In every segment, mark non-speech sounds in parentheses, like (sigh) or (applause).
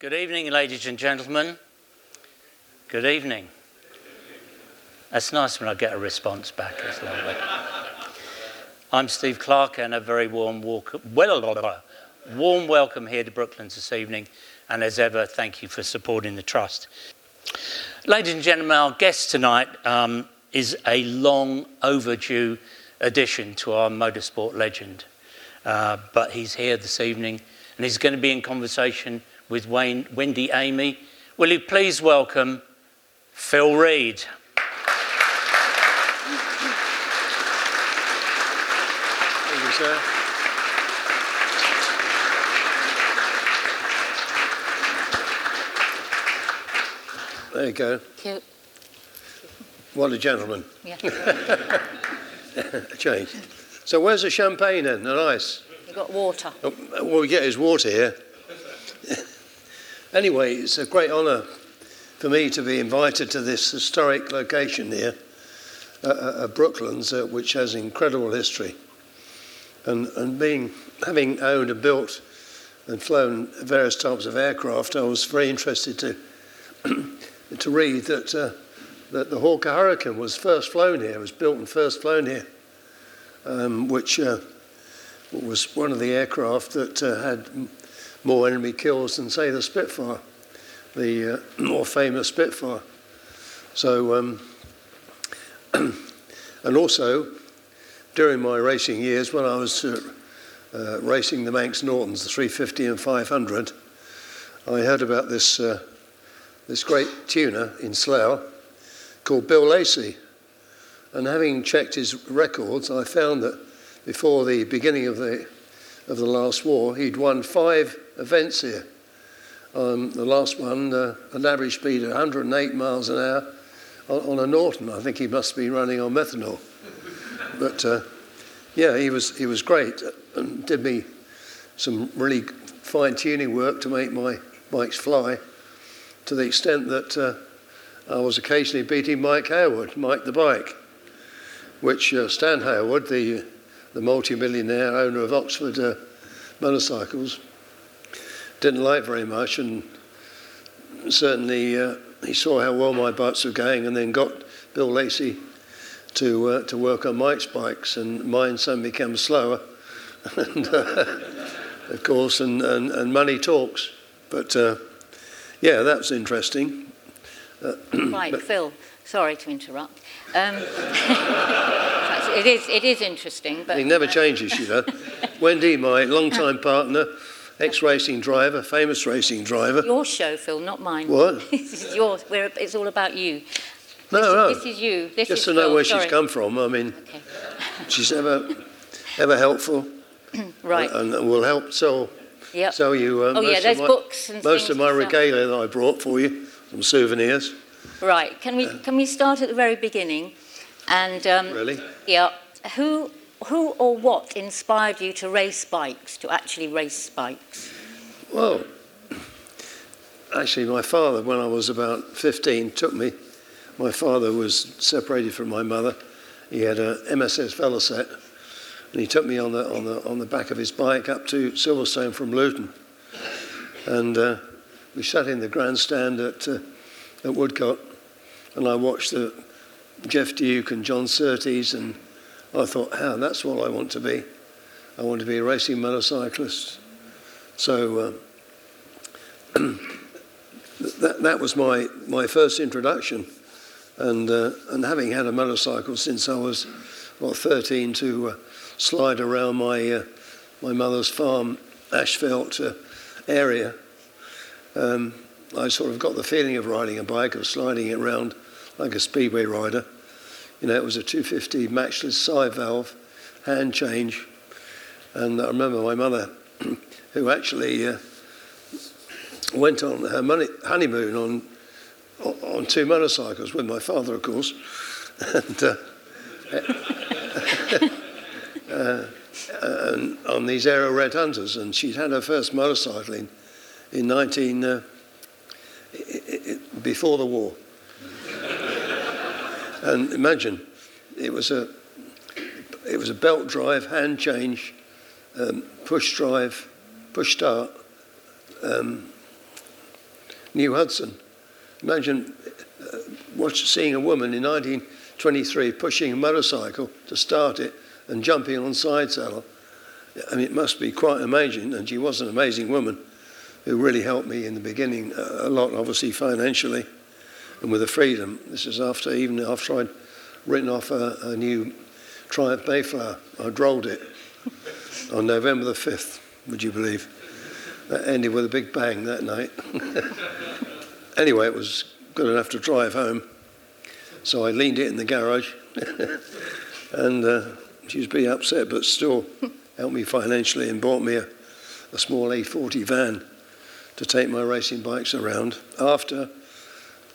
Good evening, ladies and gentlemen. Good evening. That's nice when I get a response back. It's lovely. I'm Steve Clark, and a very warm, walk, well, warm welcome here to Brooklands this evening. And as ever, thank you for supporting the Trust. Ladies and gentlemen, our guest tonight um, is a long overdue addition to our motorsport legend. Uh, but he's here this evening, and he's going to be in conversation with Wayne, Wendy Amy. Will you please welcome Phil Read? Thank you, sir. There you go. Cute. What a gentleman. Yeah. (laughs) A change. So where's the champagne then and ice? You've got water. Oh, All we get is water here. Anyway, it's a great honour for me to be invited to this historic location here, uh, uh, Brooklands, uh, which has incredible history. And, and being, having owned and built and flown various types of aircraft, I was very interested to, (clears throat) to read that, uh, that the Hawker Hurricane was first flown here, was built and first flown here, um, which uh, was one of the aircraft that uh, had more enemy kills than, say, the Spitfire, the uh, (clears throat) more famous Spitfire. So, um, (clears throat) and also during my racing years, when I was uh, uh, racing the Manx Nortons, the 350 and 500, I heard about this uh, this great tuner in Slough called Bill Lacey. And having checked his records, I found that before the beginning of the, of the last war, he'd won five events here. Um, the last one, uh, an average speed of 108 miles an hour on, on a Norton. I think he must be running on methanol. (laughs) But uh, yeah, he was, he was great and did me some really fine tuning work to make my bikes fly to the extent that uh, I was occasionally beating Mike Hailwood, Mike the Bike, which uh, Stan Hailwood, the, the multi-millionaire owner of Oxford uh, motorcycles, didn't like very much and certainly uh, he saw how well my bikes were going and then got Bill Lacey to, uh, to work on Mike's bikes and mine soon became slower (laughs) and uh, of course and, and, and money talks but uh, yeah that's interesting (clears throat) Right, Phil. Sorry to interrupt. Um, (laughs) it is. It is interesting, but He never changes, you know. (laughs) Wendy, my long-time partner, ex-racing driver, famous racing driver. your show, Phil, not mine. What? (laughs) this is yours. We're, it's all about you. No, this, no. This is you. This Just is to know Phil. where Sorry. she's come from. I mean, Okay. (laughs) she's ever, ever helpful, (clears throat) Right. and, and will help sell, Yep. sell you uh, Oh, yeah, there's of my, books and most of my regalia that I brought for you, some souvenirs. Right. Can we can we start at the very beginning? And um, Really? yeah, who who or what inspired you to race bikes? To actually race bikes? Well, actually, my father, when I was about 15, took me. My father was separated from my mother. He had a MSS Velocette, and he took me on the, on the, on the back of his bike up to Silverstone from Luton. And uh, we sat in the grandstand at, uh, at Woodcote, and I watched the Geoff Duke and John Surtees, and I thought, ah, that's what I want to be. I want to be a racing motorcyclist. So (clears throat) uh, that, that was my, my first introduction. And, uh, and having had a motorcycle since I was well, 13 to uh, slide around my, uh, my mother's farm, Ashfelt uh, area, um, I sort of got the feeling of riding a bike, of sliding it around like a speedway rider. You know, it was a 250 matchless side valve, hand change. And I remember my mother, (clears throat) who actually uh, went on her money, honeymoon on, on two motorcycles with my father, of course. (laughs) And, (laughs) uh, uh, and on these Ariel Red Hunters. And she'd had her first motorcycle in, in 19, uh, before the war. And imagine, it was a, it was a belt drive, hand change, um, push drive, push start, um, New Hudson. Imagine uh, watch, seeing a woman in 1923 pushing a motorcycle to start it and jumping on side saddle. I mean, it must be quite amazing, and she was an amazing woman who really helped me in the beginning uh, a lot, obviously financially, and with the freedom. This is after even after I'd written off a, a new Triumph Mayflower. I'd rolled it (laughs) on November the 5th, would you believe? That ended with a big bang that night. (laughs) anyway, it was good enough to drive home. So I leaned it in the garage, (laughs) and uh, she was pretty upset, but still helped me financially and bought me a, a small A40 van to take my racing bikes around. After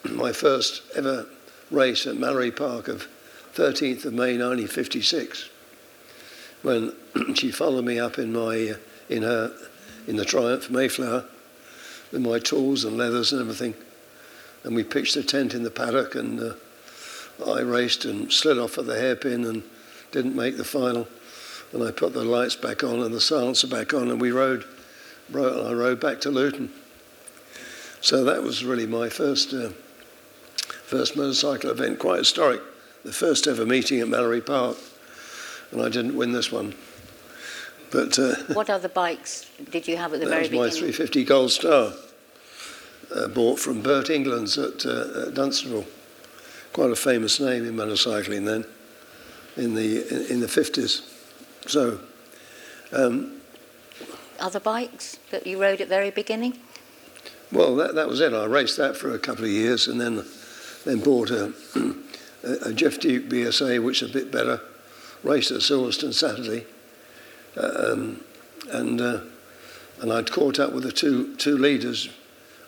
(clears throat) my first ever race at Mallory Park of 13th of May 1956, when (clears throat) she followed me up in my uh, in her in the Triumph Mayflower with my tools and leathers and everything, and we pitched a tent in the paddock, and uh, I raced and slid off at the hairpin and didn't make the final, and I put the lights back on and the silencer back on, and we rode. rode I rode back to Luton. So that was really my first uh, first motorcycle event, quite historic. The first ever meeting at Mallory Park and I didn't win this one. But uh, what other bikes did you have at the very beginning? That was my 350 Gold Star, uh, bought from Bert Englands at, uh, at Dunstable. Quite a famous name in motorcycling then, in the in, in the 50s. So. Um, other bikes that you rode at the very beginning? Well, that, that was it. I raced that for a couple of years, and then then bought (clears throat) a, a Geoff Duke BSA, which is a bit better raced at Silverstone Saturday, um, and uh, and I'd caught up with the two two leaders,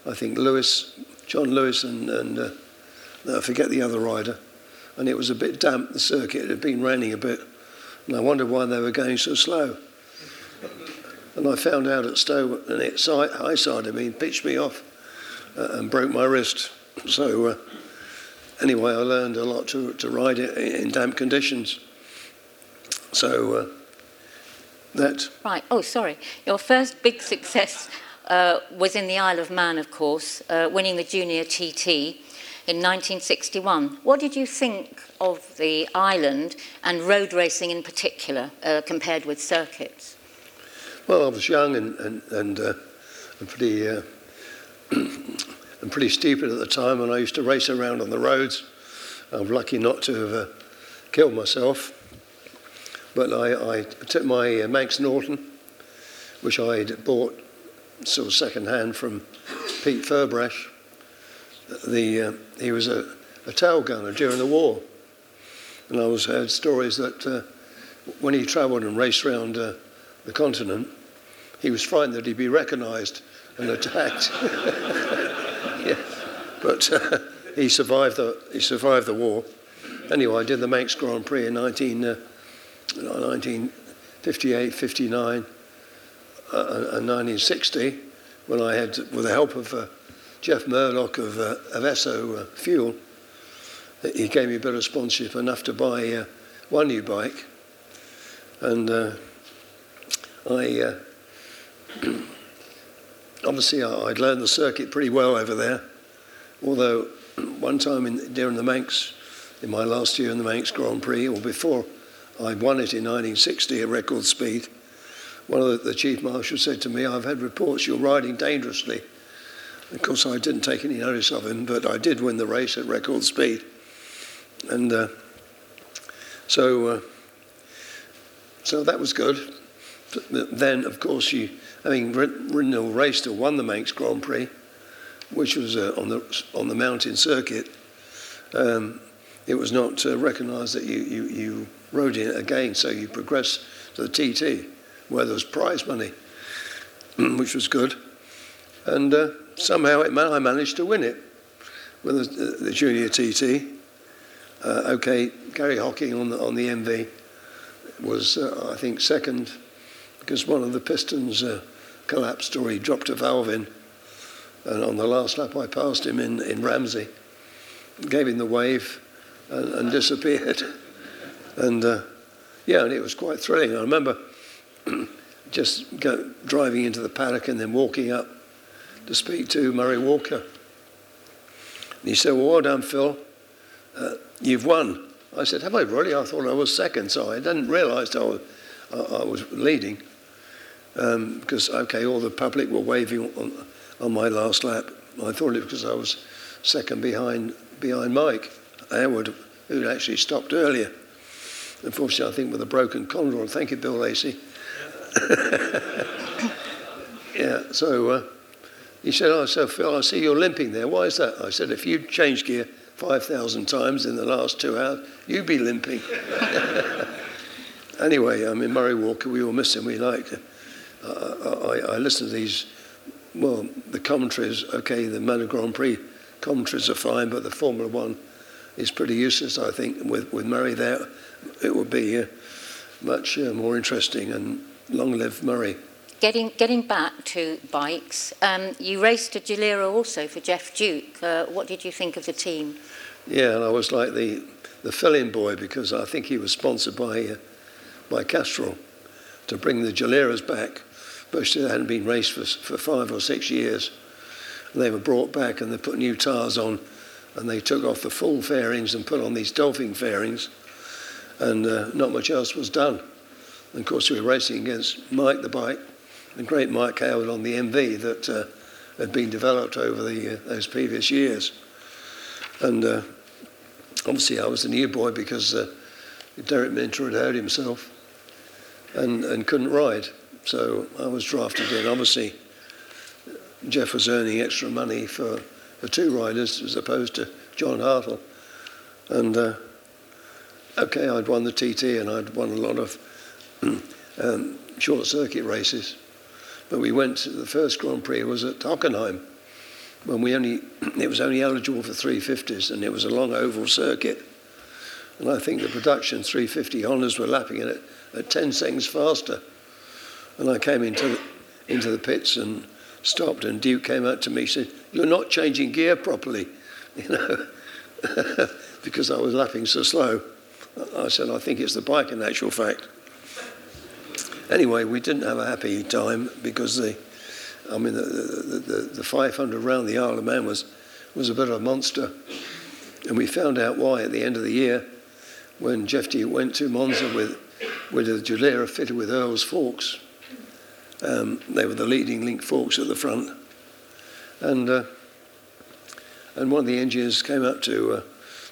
I think Lewis, John Lewis, and and uh, I forget the other rider, and it was a bit damp. The circuit it had been raining a bit, and I wondered why they were going so slow. And I found out at Stowe, and it high sided me and pitched me off, uh, and broke my wrist. So. Anyway, I learned a lot to, to ride it in damp conditions. So uh, that. Right. Oh, sorry. Your first big success uh, was in the Isle of Man, of course, uh, winning the Junior TT in 1961. What did you think of the island and road racing in particular uh, compared with circuits? Well, I was young and and and, uh, and pretty uh, (clears throat) and pretty stupid at the time, and I used to race around on the roads. I'm lucky not to have killed myself. But I, I took my uh, Manx Norton, which I'd bought sort of second hand from Pete Furbrash. The, uh, he was a, a tail gunner during the war. And I was heard stories that uh, when he travelled and raced around uh, the continent, he was frightened that he'd be recognised and attacked. (laughs) But (laughs) uh, he survived the he survived the war. Anyway, I did the Manx Grand Prix in 19. Uh, 1958, 59, uh, and 1960, when I had, with the help of uh, Jeff Murdoch of, uh, of Esso uh, Fuel, he gave me a bit of sponsorship enough to buy one new bike. And I, (clears throat) obviously, I'd learned the circuit pretty well over there. Although, one time in, during the Manx, in my last year in the Manx Grand Prix, or before I won it in 1960 at record speed. One of the, the chief marshals said to me, I've had reports you're riding dangerously. Of course, I didn't take any notice of him, but I did win the race at record speed. And uh, so, uh, so that was good. But then, of course, you, having ridden or raced or won the Manx Grand Prix, which was uh, on the on the mountain circuit, um, it was not uh, recognised that you, you, you rode in it again, so you progressed to the TT, where there was prize money, (clears throat) which was good. And uh, somehow it, I managed to win it with the, the junior TT. Uh, okay, Gary Hocking on the, on the MV was, uh, I think, second because one of the pistons uh, collapsed or he dropped a valve in. And on the last lap, I passed him in, in Ramsey, gave him the wave, and, and disappeared. (laughs) And uh, yeah, and it was quite thrilling. I remember (clears throat) just go, driving into the paddock and then walking up to speak to Murray Walker And he said, Well, well done, Phil. Uh, you've won. I said, Have I really? I thought I was second, so I didn't realise I was, I, I was leading. Um, because, okay, all the public were waving on, on my last lap. I thought it was because I was second behind, behind Mike Hailwood, who'd actually stopped earlier. Unfortunately, I think with a broken condyle. Thank you, Bill Lacey. (laughs) yeah, so uh, he said, Oh, so Phil, I see you're limping there. Why is that? I said, If you'd changed gear 5,000 times in the last two hours, you'd be limping. (laughs) anyway, I mean, Murray Walker, we all miss him. We liked. Uh, I, I listened to these, well, the commentaries, okay, the Manor Grand Prix commentaries are fine, but the Formula One is pretty useless, I think. With, with Murray there, it would be uh, much uh, more interesting and long live Murray. Getting, getting back to bikes, um, you raced a Gilera also for Geoff Duke. Uh, what did you think of the team? Yeah, and I was like the, the fill-in boy because I think he was sponsored by, uh, by Castrol to bring the Gileras back. But they hadn't been raced for, for five or six years. And they were brought back and they put new tyres on and they took off the full fairings and put on these dolphin fairings and uh, not much else was done. And of course, we were racing against Mike the bike, the great Mike Hailwood on the MV that uh, had been developed over the, uh, those previous years. And uh, obviously, I was the new boy because uh, Derek Minter had hurt himself and, and couldn't ride. So I was drafted in. Obviously, Geoff was earning extra money for, for two riders as opposed to John Hartle. And uh, okay, I'd won the TT and I'd won a lot of (clears throat) um, short circuit races. But we went to the first Grand Prix was at Hockenheim when we only (clears throat) it was only eligible for 350s and it was a long oval circuit. And I think the production 350 Hondas were lapping it at 10 seconds faster. And I came into the, into the pits and stopped, and Duke came out to me and said, You're not changing gear properly, (laughs) you know, (laughs) because I was lapping so slow. I said, I think it's the bike in actual fact. Anyway, we didn't have a happy time because the, I mean, the, the, the, the 500 round the Isle of Man was, was a bit of a monster. And we found out why at the end of the year when Geoff Duke went to Monza with, with a Gilera fitted with Earles forks. Um, they were the leading link forks at the front. And, uh, and one of the engineers came up to, uh,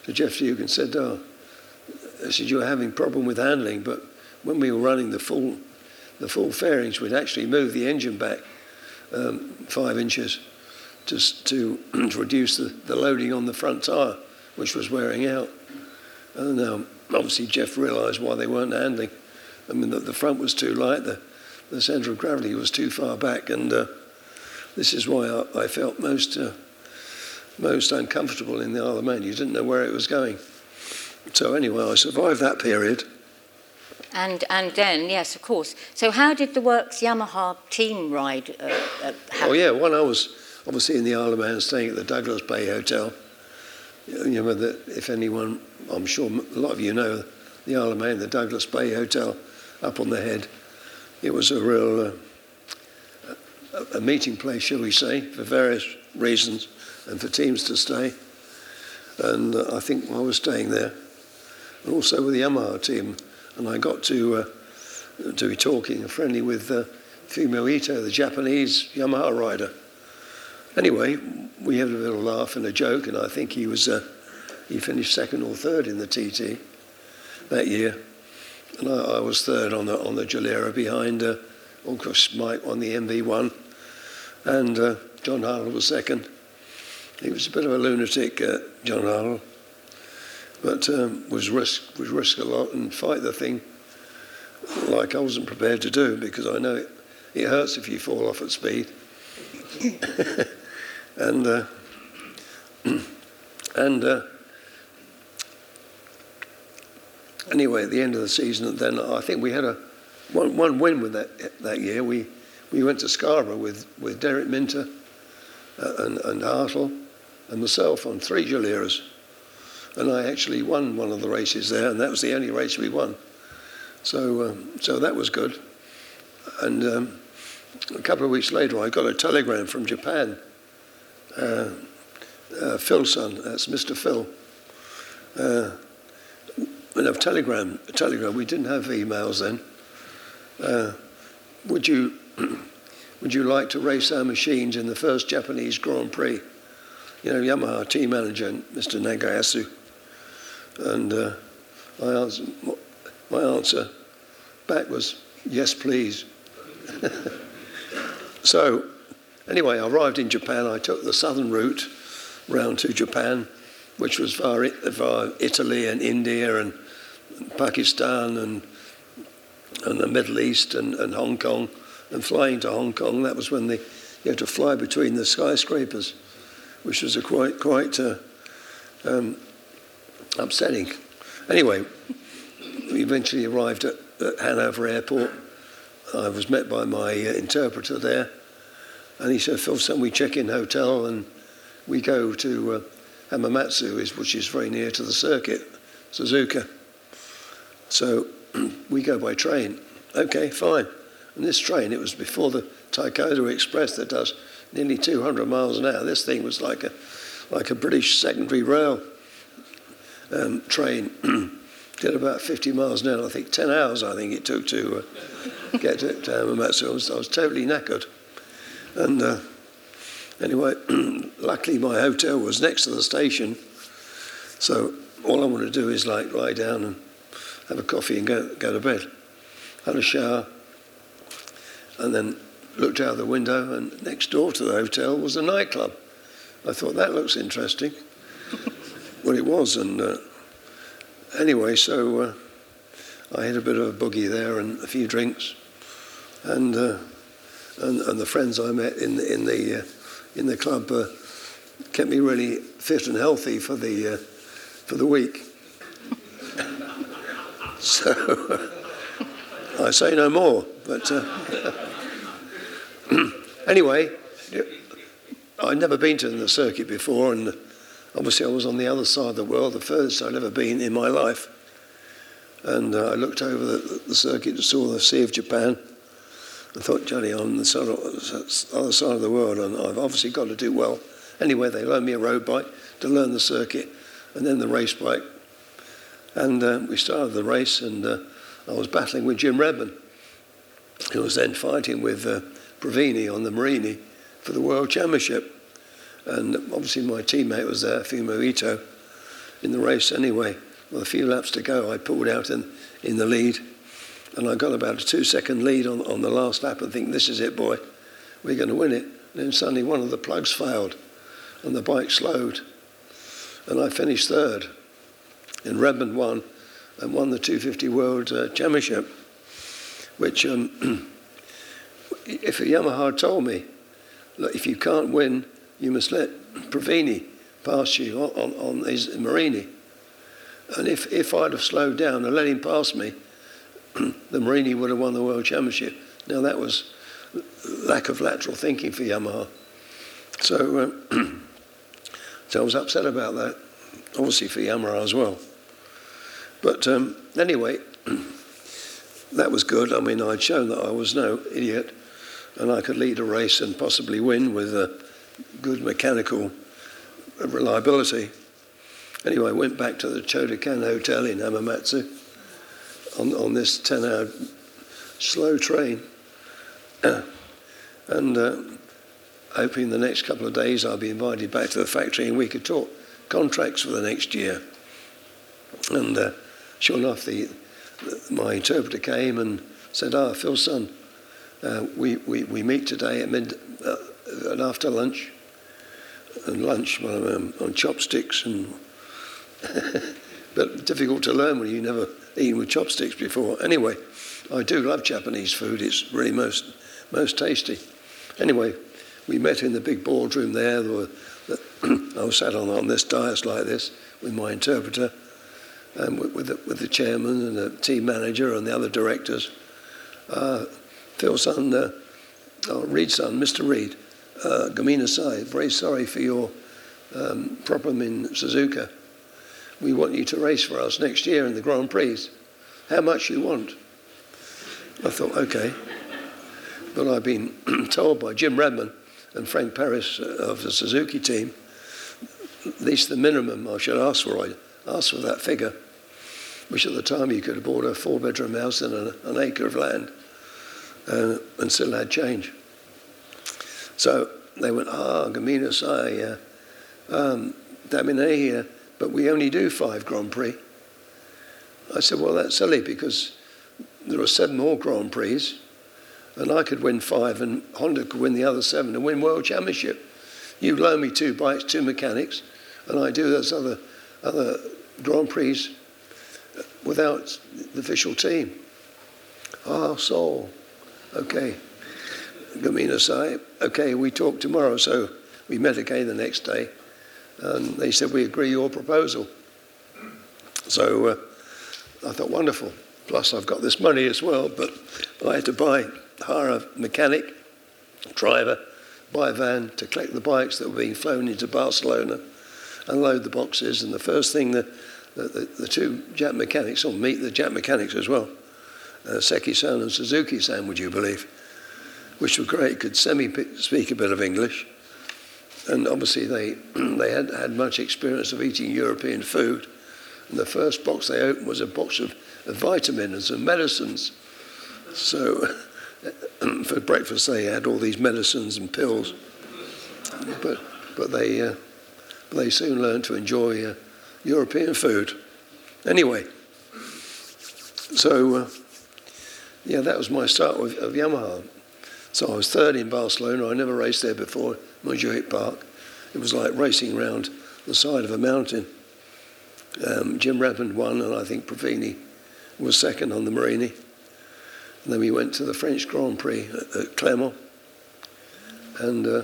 to Geoff Duke and said, oh, I said, you're having problem with handling, but when we were running the full, the full fairings, we'd actually move the engine back um, five inches to, to, (clears throat) to reduce the, the loading on the front tyre, which was wearing out. And um, obviously Geoff realised why they weren't handling. I mean, the, the front was too light, the, the centre of gravity was too far back, and uh, this is why I, I felt most, uh, most uncomfortable in the Isle of Man. You didn't know where it was going. So anyway, I survived that period. And, and then, yes, of course. So how did the Works Yamaha team ride? Uh, uh, oh, yeah, when I was obviously in the Isle of Man staying at the Douglas Bay Hotel, you know, that if anyone, I'm sure a lot of you know, the Isle of Man, the Douglas Bay Hotel up on the head, it was a real uh, a meeting place, shall we say, for various reasons and for teams to stay. And uh, I think I was staying there and also with the Yamaha team. And I got to, uh, to be talking and friendly with uh, Fumio Ito, the Japanese Yamaha rider. Anyway, we had a little laugh and a joke, and I think he was uh, he finished second or third in the TT that year, and I, I was third on the on the Gilera behind, uh, of course, Mike on the MV1, and uh, John Hartle was second. He was a bit of a lunatic, uh, John Hartle but um, was risk was risk a lot and fight the thing like I wasn't prepared to do because I know it, it hurts if you fall off at speed. (laughs) and uh, (clears throat) and uh, anyway, at the end of the season, then I think we had a one, one win with that that year. We we went to Scarborough with, with Derek Minter uh, and, and Hartle and myself on three Gileras and I actually won one of the races there, and that was the only race we won. So, um, so that was good. And um, a couple of weeks later, I got a telegram from Japan. Uh, uh, Phil's son, that's Mr. Phil, and a telegram, telegram. We didn't have emails then. Uh, would you (clears throat) would you like to race our machines in the first Japanese Grand Prix? You know, Yamaha team manager, Mr. Nagayasu. And uh, I answered, my answer back was, yes, please. (laughs) so, anyway, I arrived in Japan. I took the southern route round to Japan, which was via, via Italy and India and Pakistan and, and the Middle East and, and Hong Kong. And flying to Hong Kong, that was when the, you had to fly between the skyscrapers, which was a quite, quite uh, um, upsetting. Anyway, we eventually arrived at, at Haneda Airport. I was met by my uh, interpreter there, and he said, Phil, son, we check in hotel and we go to uh, Hamamatsu, which is very near to the circuit, Suzuka. So (clears throat) we go by train. Okay, fine. And this train, it was before the Tokaido Express that does nearly 200 miles an hour. This thing was like a, like a British secondary rail um, train. (clears throat) Did about 50 miles an hour. I think 10 hours, I think it took to uh, (laughs) get to, Hamamatsu. I was, I was totally knackered. And uh, anyway, (clears throat) luckily my hotel was next to the station. So all I want to do is like lie down and have a coffee and go, go to bed. Had a shower and then looked out the window and next door to the hotel was a nightclub. I thought that looks interesting. (laughs) well, it was. And uh, anyway, so uh, I had a bit of a boogie there and a few drinks. And, uh, and, and, the friends I met in in the, uh, in the club uh, kept me really fit and healthy for the, uh, for the week. So I say no more. But uh, (clears throat) anyway, I'd never been to the circuit before, and obviously I was on the other side of the world, the furthest I'd ever been in my life. And uh, I looked over the, the, circuit and saw the Sea of Japan. I thought, Johnny, I'm the other side of the world, and I've obviously got to do well. Anyway, they loaned me a road bike to learn the circuit, and then the race bike. And uh, we started the race, and uh, I was battling with Jim Redman, who was then fighting with uh, Provini on the Morini for the World Championship. And obviously, my teammate was there, Fumio Ito, in the race anyway. With a few laps to go, I pulled out in, in the lead, and I got about a two second lead on, on the last lap and think, this is it, boy, we're going to win it. And then suddenly one of the plugs failed, and the bike slowed, and I finished third in Redman won and won the 250 World uh, Championship, which um, (clears throat) if a Yamaha told me, look, if you can't win, you must let Provini pass you on, on, on his Morini. And if, if I'd have slowed down and let him pass me, (clears throat) the Morini would have won the World Championship. Now that was lack of lateral thinking for Yamaha. So, uh, (clears throat) so I was upset about that, obviously for Yamaha as well. But um, anyway, (clears throat) that was good. I mean, I'd shown that I was no idiot and I could lead a race and possibly win with a good mechanical reliability. Anyway, I went back to the Chodokan Hotel in Hamamatsu on, on this 10 hour slow train. (clears throat) and uh, hoping the next couple of days I'll be invited back to the factory and we could talk contracts for the next year. And uh, sure enough, the, my interpreter came and said, Ah, Phil, son, uh, we, we, we meet today at mid, uh, after lunch. And lunch, well, um, on chopsticks, and (laughs) but difficult to learn when you've never eaten with chopsticks before. Anyway, I do love Japanese food. It's really most most tasty. Anyway, we met in the big boardroom there. there were, (clears throat) I was sat on, on this dais like this with my interpreter, um, with, the, with, the, chairman and the team manager and the other directors. Uh, Phil's son, uh, oh, Read's son, Mr. Reed, uh, Gamina Sai, very sorry for your um, problem in Suzuka. We want you to race for us next year in the Grand Prix. How much you want? I thought, okay. But I've been (clears throat) told by Jim Redman and Frank Perris uh, of the Suzuki team at least the minimum I should ask for. I asked for that figure, which at the time you could have bought a four bedroom house and an, acre of land uh, and still had change. So they went, ah, Gamina Sai, uh, um, Damine, here, but we only do five Grand Prix. I said, well, that's silly because there are seven more Grand Prix and I could win five and Honda could win the other seven and win World Championship. You loan me two bikes, two mechanics, and I do those other, other Grand Prix without the official team. Ah, so, okay. Gamina say, okay, we talk tomorrow. So we met again the next day, and they said, we agree your proposal. So uh, I thought, wonderful. Plus, I've got this money as well, but I had to buy, hire a mechanic, driver, buy a van to collect the bikes that were being flown into Barcelona, unload the boxes, and the first thing the, the, the, the two Jap mechanics, or meet the Jap mechanics as well, uh, Seki-san and Suzuki-san, would you believe, which were great, could semi-speak a bit of English, and obviously they, (clears throat) they had had much experience of eating European food, and the first box they opened was a box of, of vitamins and medicines. So (clears throat) for breakfast they had all these medicines and pills, but but they uh, they soon learned to enjoy uh, European food. Anyway, so uh, yeah, that was my start with of Yamaha. So I was third in Barcelona. I never raced there before, Montjuic Park. It was like racing around the side of a mountain. Um, Jim Redman won, and I think Provini was second on the Morini. And then we went to the French Grand Prix at, at Clermont, and uh,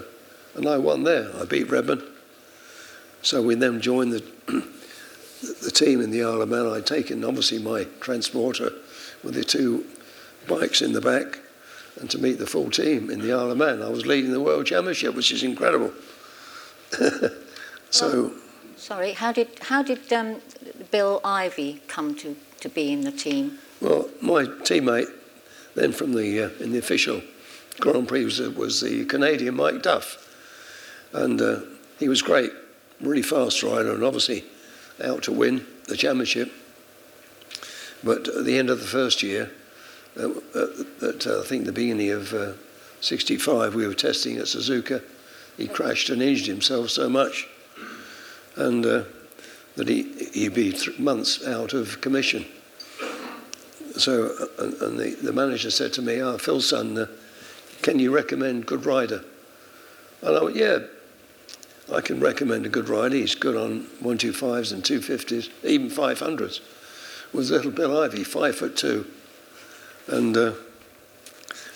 and I won there. I beat Redman. So we then joined the (clears throat) the team in the Isle of Man. I'd taken obviously my transporter with the two bikes in the back, and to meet the full team in the Isle of Man. I was leading the World Championship, which is incredible. (laughs) so. Well, sorry, how did how did um, Bill Ivy come to, to be in the team? Well, my teammate then from the uh, in the official Grand Prix was, uh, was the Canadian Mike Duff, and uh, he was great, really fast rider, and obviously out to win the championship. But at the end of the first year, uh, at uh, I think the beginning of '65, uh, we were testing at Suzuka. He crashed and injured himself so much, and that he, he'd be th- months out of commission. So, uh, and, and the, the, manager said to me, "Ah, oh, Phil, son, uh, can you recommend good rider?" And I went, "Yeah, I can recommend a good rider. He's good on 125s and 250s, even 500s." Was little Bill Ivy, five foot two, and uh,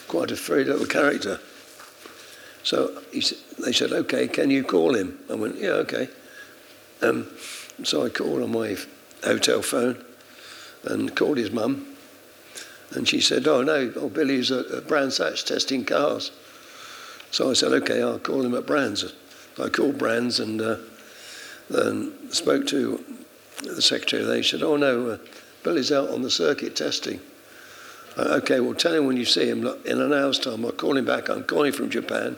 quite a free little character. So he, they said, "Okay, can you call him?" I went, "Yeah, okay." Um, so I called on my hotel phone and called his mum and she said, Oh, no, oh, Billy's at, at Brands Hatch testing cars. So I said, Okay, I'll call him at Brands. I called Brands and uh, then spoke to the secretary. They said, Oh, no, uh, Billy's out on the circuit testing. Uh, okay, well, tell him when you see him. Look, in an hour's time, I'll call him back. I'm calling from Japan.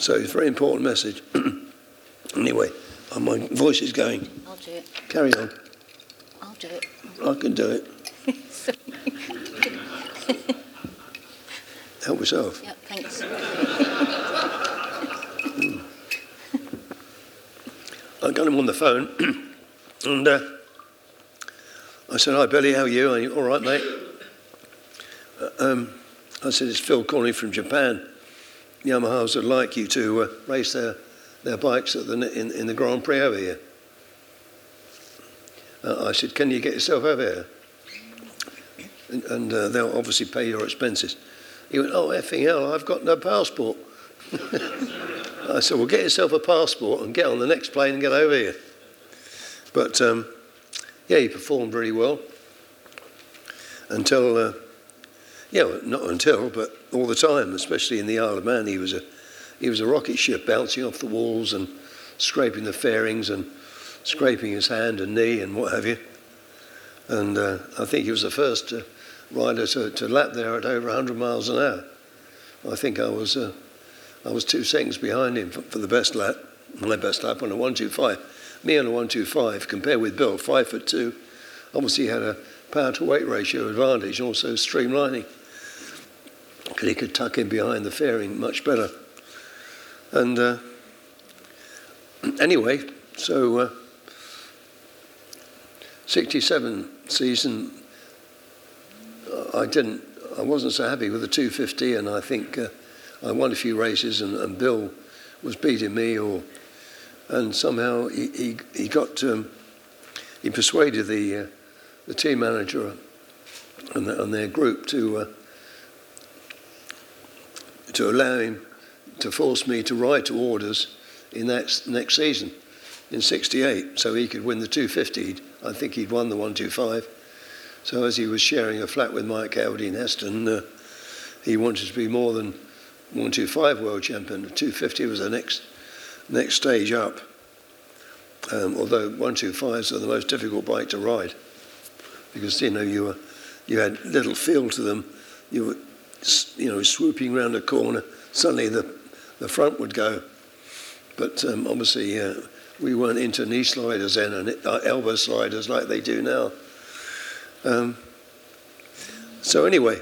So it's a very important message. (clears throat) anyway, uh, my voice is going. I'll do it. Carry on. I'll do it. I can do it. (laughs) Help yourself. Yeah, thanks. (laughs) I got him on the phone, (clears throat) and uh, I said, "Hi, Billy, how are you? Are you all right, mate?" Uh, um, I said, "It's Phil calling from Japan. Yamahas would like you to uh, race their their bikes the, in, in the Grand Prix over here." Uh, I said, "Can you get yourself over here?" And, and uh, they'll obviously pay your expenses. He went, Oh, effing hell, I've got no passport. (laughs) I said, Well, get yourself a passport and get on the next plane and get over here. But um, yeah, he performed really well until, uh, yeah, well, not until, but all the time, especially in the Isle of Man, he was a he was a rocket ship bouncing off the walls and scraping the fairings and scraping his hand and knee and what have you. And uh, I think he was the first uh, rider to, to lap there at over 100 miles an hour. I think I was, uh, I was two seconds behind him for, the best lap, my best lap on a 125. Me on a 125 compared with Bill, five foot two, obviously had a power to weight ratio advantage, also streamlining. Because he could tuck in behind the fairing much better. And uh, (clears throat) anyway, so uh, 67 season, uh, I didn't, I wasn't so happy with the 250, and I think uh, I won a few races, and, and, Bill was beating me, or and somehow he he, he got um, he persuaded the uh, the team manager and, the, and their group to uh, to allow him to force me to ride to orders in that next season in 68 so he could win the 250 I think he'd won the 125 so as he was sharing a flat with Mike Hailwood in Heston uh, he wanted to be more than 125 world champion 250 was the next next stage up. Um, although 125s are the most difficult bike to ride because you know you were you had little feel to them. You were you know swooping around a corner suddenly the the front would go. But um, obviously uh, we weren't into knee sliders then and uh, elbow sliders like they do now. Um, so anyway,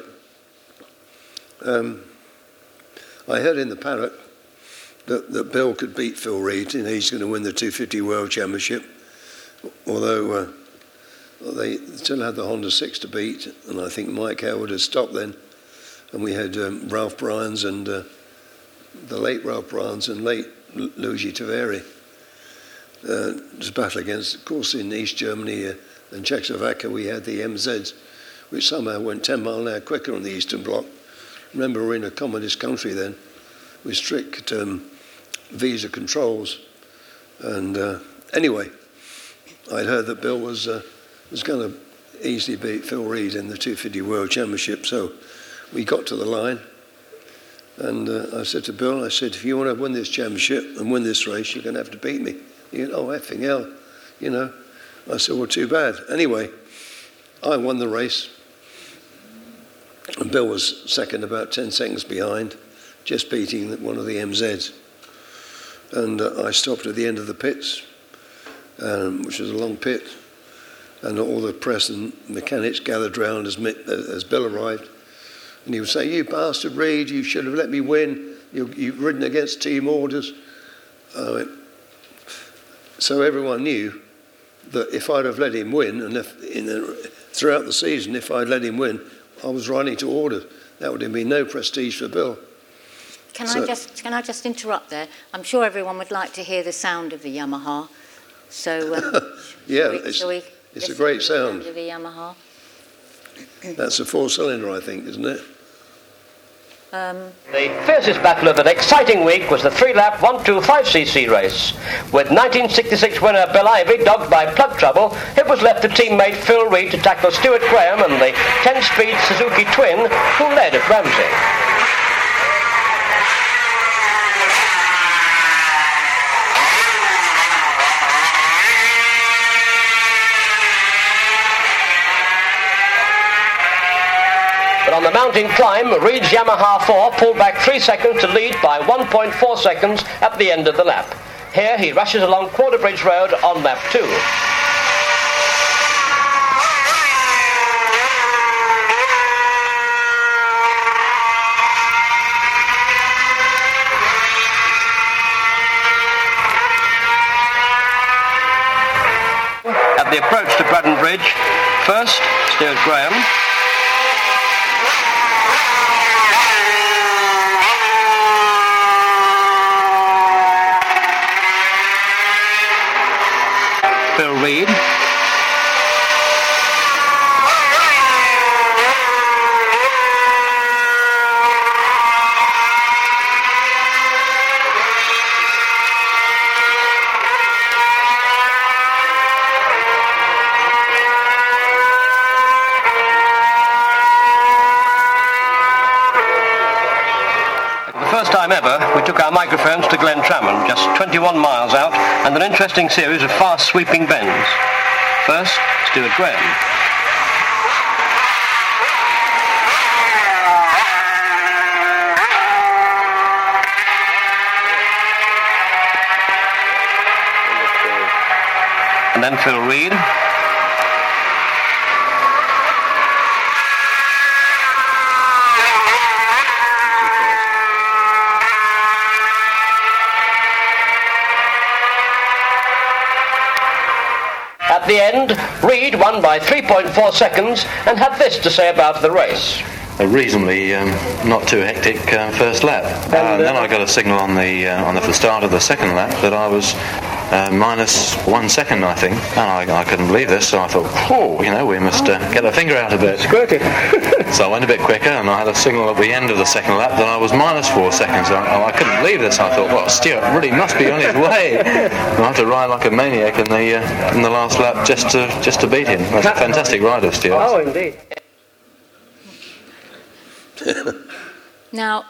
um, I heard in the paddock that, that Bill could beat Phil Read and he's going to win the 250 World Championship, although uh, they still had the Honda 6 to beat, and I think Mike Hailwood had stopped then, and we had um, Ralph Bryans and uh, the late Ralph Bryans and late Luigi Taveri. Uh, was battle against, of course, in East Germany uh, and Czechoslovakia, we had the MZs, which somehow went 10 mile an hour quicker on the Eastern Bloc. Remember, we're in a communist country then, with strict um, visa controls. And uh, anyway, I'd heard that Bill was uh, was going to easily beat Phil Read in the 250 World Championship. So we got to the line, and uh, I said to Bill, I said, if you want to win this championship and win this race, you're going to have to beat me. He went, oh, effing hell, you know. I said, well, too bad. Anyway, I won the race. Bill was second, about 10 seconds behind, just beating one of the MZs. And uh, I stopped at the end of the pits, um, which was a long pit. And all the press and mechanics gathered round as, as Bill arrived. And he would say, You bastard Read, you should have let me win. You, have ridden against team orders. So everyone knew that if I'd have let him win, and if the, throughout the season, if I'd let him win, I was riding to order. That would have been no prestige for Bill. Can so, I just can I just interrupt there? I'm sure everyone would like to hear the sound of the Yamaha. So um, (laughs) yeah, we, it's, it's a great sound. Of the Yamaha. That's a four-cylinder, I think, isn't it? Um, the fiercest battle of an exciting week was the three-lap 125cc race. With 1966 winner Bill Ivy dogged by plug trouble, it was left to teammate Phil Read to tackle Stuart Graham and the 10-speed Suzuki Twin, who led at Ramsey. on the mountain climb, Read's Yamaha 4 pulled back 3 seconds to lead by 1.4 seconds at the end of the lap. Here he rushes along Quarterbridge Road on lap 2. At the approach to Braddon Bridge, first Stuart Graham, microphones to Glen Tramon, just 21 miles out, and an interesting series of fast-sweeping bends. First, Stuart Graham. And then Phil Read. Read won by 3.4 seconds and had this to say about the race. a reasonably um, not too hectic uh, first lap. Uh, and then I got a signal on the uh, on the start of the second lap that I was uh, minus one second, I think, and I, I couldn't believe this. So I thought, oh, you know, we must uh, get our finger out a bit. (laughs) so I went a bit quicker, and I had a signal at the end of the second lap that I was minus four seconds. I, I couldn't believe this. I thought, well, Stuart really must be on his way. (laughs) I had to ride like a maniac in the uh, in the last lap just to just to beat him. That's a fantastic rider, of Stuart. Oh, indeed. Now,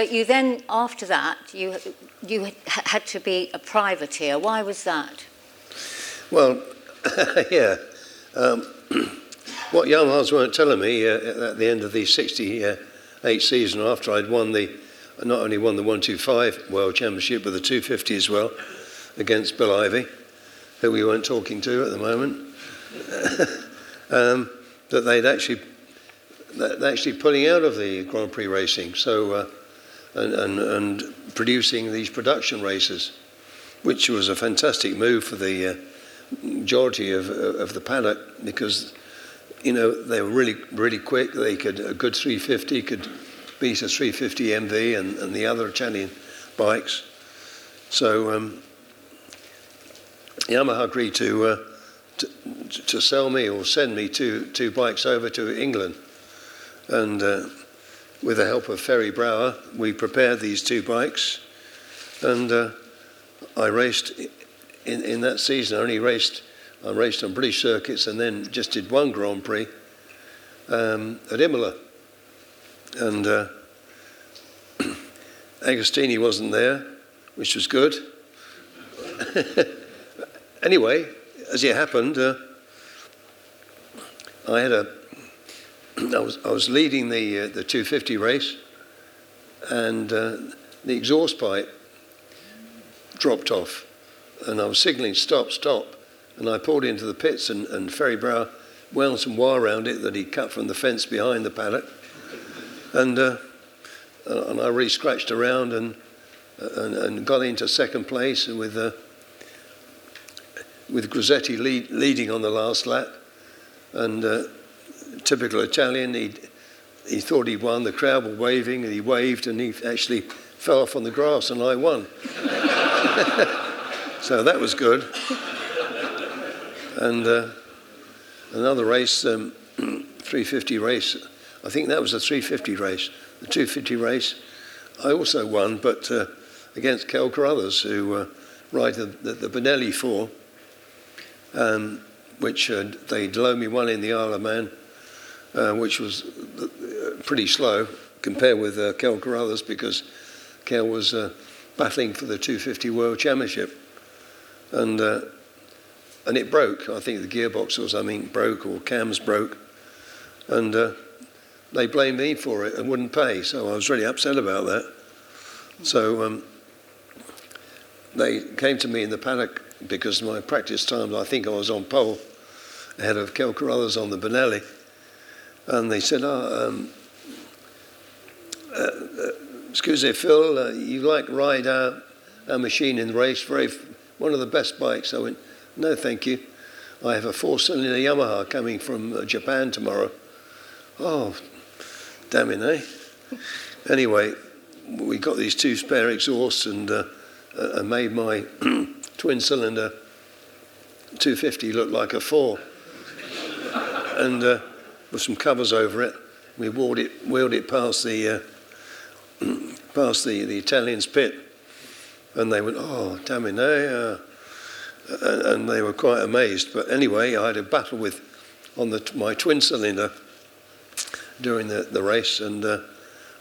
you then, after that, you, you had to be a privateer. Why was that? Well, (laughs) yeah. Um, (clears throat) what Yamahas weren't telling me uh, at the end of the 68 season, after I'd won the, not only won the 125 World Championship, but the 250 as well, against Bill Ivy, who we weren't talking to at the moment, (laughs) um, that they'd actually they're actually pulling out of the Grand Prix racing, so uh, and, and, and producing these production races, which was a fantastic move for the uh, majority of, of the paddock because you know they were really really quick. They could a good 350 could beat a 350 MV and, and the other Italian bikes. So um, Yamaha agreed to, uh, to to sell me or send me two two bikes over to England and uh, with the help of Ferry Brouwer, we prepared these two bikes. And uh, I raced in, in that season. I only raced, I raced on British circuits and then just did one Grand Prix um, at Imola. And uh, (clears throat) Agostini wasn't there, which was good. (laughs) anyway, as it happened, uh, I had a I was, I was leading the, uh, the 250 race, and uh, the exhaust pipe dropped off, and I was signalling stop, stop, and I pulled into the pits, and, and Ferry Brouwer wound some wire around it that he cut from the fence behind the paddock, and uh, and I really scratched around and, and, and got into second place with uh, with Grassetti lead, leading on the last lap, and uh, typical Italian. He he thought he won. The crowd were waving, and he waved, and he actually fell off on the grass, and I won. (laughs) so that was good. And uh, another race, um, (clears throat) 350 race. I think that was a 350 race. The 250 race, I also won, but uh, against Kel Carruthers, who uh, the, the, the Benelli 4, um, which uh, they loaned me one in the Isle of Man which was uh, pretty slow compared with uh, Kel Carruthers because Kel was uh, battling for the 250 World Championship. And, uh, and it broke. I think the gearbox or something broke or cams broke. And uh, they blamed me for it and wouldn't pay. So I was really upset about that. So um, they came to me in the paddock because my practice times, I think I was on pole ahead of Kel Carruthers on the Benelli and they said, "Oh, um, uh, uh, excuse me, Phil, uh, you like ride our, our machine in the race? Very, one of the best bikes." I went, "No, thank you. I have a four-cylinder Yamaha coming from uh, Japan tomorrow." Oh, damn it, eh? (laughs) anyway, we got these two spare exhausts and uh, uh, made my (clears throat) twin-cylinder 250 look like a four, and with some covers over it. We wheeled it, wheeled it past the uh, (clears throat) past the, the Italians' pit, and they went, "Oh, damn it, no!" Uh, and they were quite amazed. But anyway, I had a battle with on the, my twin cylinder during the, the race, and uh,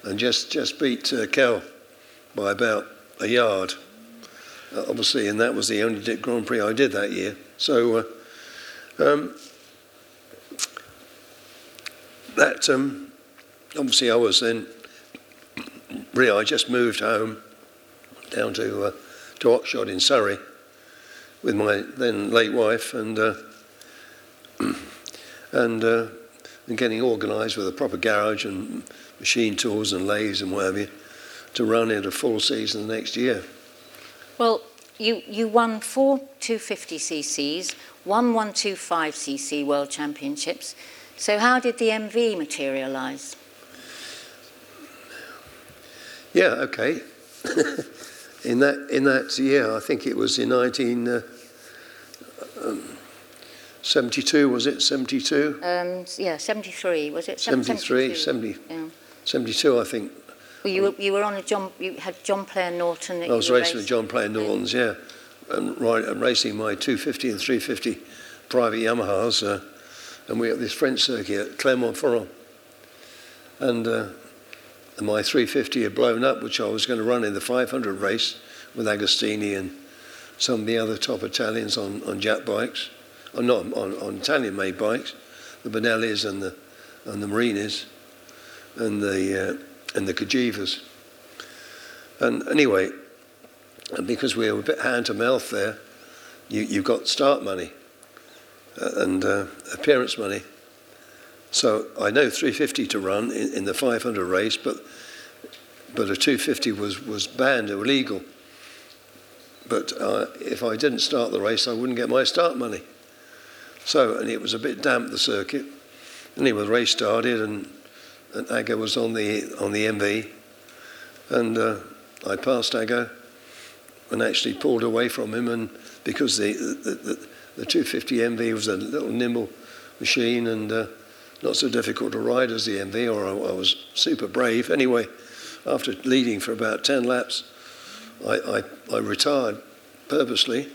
and just just beat uh, Kel by about a yard. Uh, obviously, and that was the only Grand Prix I did that year. So. Uh, um, that um, obviously I was then really I just moved home down to uh, to Oxshott in Surrey, with my then late wife and uh, (clears throat) and, uh, and getting organised with a proper garage and machine tools and lathes and whatever to run it a full season the next year. Well, you, you won four 250cc's, one 125cc World Championships. So how did the MV materialise? Yeah, okay. (laughs) in that in that year, I think it was in 1972, uh, um, was it 72? Um, yeah, 73 was it? 73, 70, yeah. 72, I think. Well, you were, you were on a John. You had John Player Norton. I was racing with John Player Nortons, yeah, and right, I'm racing my 250 and 350 private Yamahas, uh, and we at this French circuit at Clermont-Ferrand, and. Uh, my 350 had blown up, which I was going to run in the 500 race with Agostini and some of the other top Italians on, on Jap bikes, or uh, not on, on Italian-made bikes, the Benellis and the and the Morinis, and the uh, and the Cagivas. And anyway, because we were a bit hand to mouth there, you you got start money and uh, appearance money so I know 350 to run in, in the 500 race, but but a 250 was, was banned, or illegal. But uh, if I didn't start the race, I wouldn't get my start money. So, and it was a bit damp, the circuit. Anyway, the race started, and, and Ago was on the, on the MV. And uh, I passed Ago and actually pulled away from him. And because the, the, the, the 250 MV was a little nimble machine, and uh, not so difficult to ride as the MV, or I, I was super brave. Anyway, after leading for about 10 laps, I, I, I retired purposely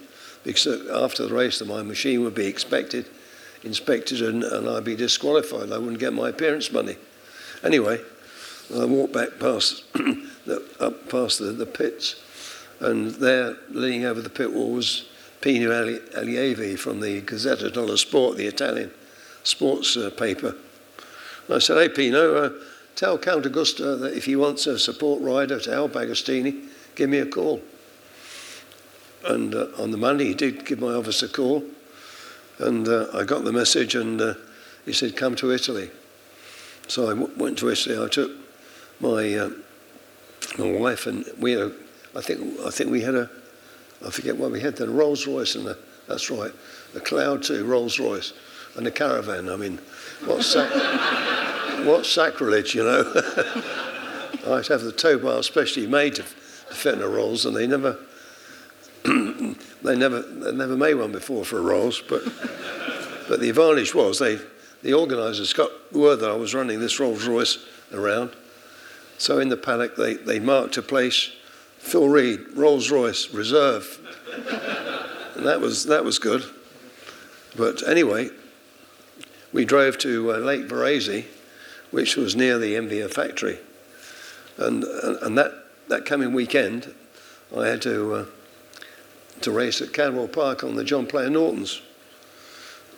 because after the race, my machine would be expected, inspected, and, and I'd be disqualified. I wouldn't get my appearance money. Anyway, I walked back past (clears throat) the, up past the, the pits, and there, leaning over the pit wall, was Pino Allievi from the Gazzetta dello Sport, the Italian sports uh, paper. And I said, hey, Pino, uh, tell Count Agusta that if he wants a support rider to help Agostini, give me a call. And uh, on the Monday, he did give my office a call. And uh, I got the message, and uh, he said, come to Italy. So I w- went to Italy. I took my, uh, my wife, and we had a, I think, I think we had a, I forget what we had then, Rolls Royce, and a, that's right, a Cloud 2 Rolls Royce and a caravan. I mean, what, sac- (laughs) what sacrilege, you know? (laughs) I'd have the tow bar specially made to, to fit in a Rolls, and they never, (clears throat) they never, they never made one before for a Rolls. But, but the advantage was they, the organisers got word that I was running this Rolls Royce around. So in the paddock, they, they marked a place, Phil Read, Rolls Royce Reserve. and that was, that was good. But anyway, we drove to uh, Lake Varese, which was near the MVA factory. And, and, and, that, that coming weekend, I had to, uh, to race at Cadwell Park on the John Player Nortons.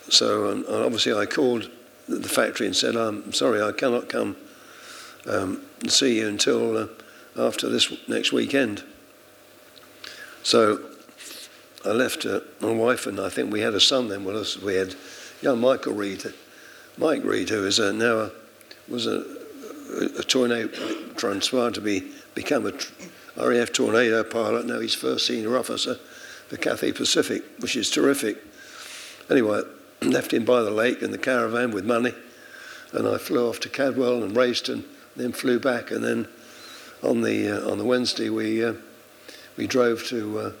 So um, obviously I called the factory and said, I'm sorry, I cannot come um, and see you until uh, after this next weekend. So I left uh, my wife and I think we had a son then with us. We had young Michael Read, Mike Read, who is a, now a, was a, a, tornado transferred to be become a RAF tornado pilot. Now he's first senior officer for Cathay Pacific, which is terrific. Anyway, (clears throat) left him by the lake in the caravan with money, and I flew off to Cadwell and raced, and then flew back, and then on the uh, on the Wednesday we uh, we drove to uh,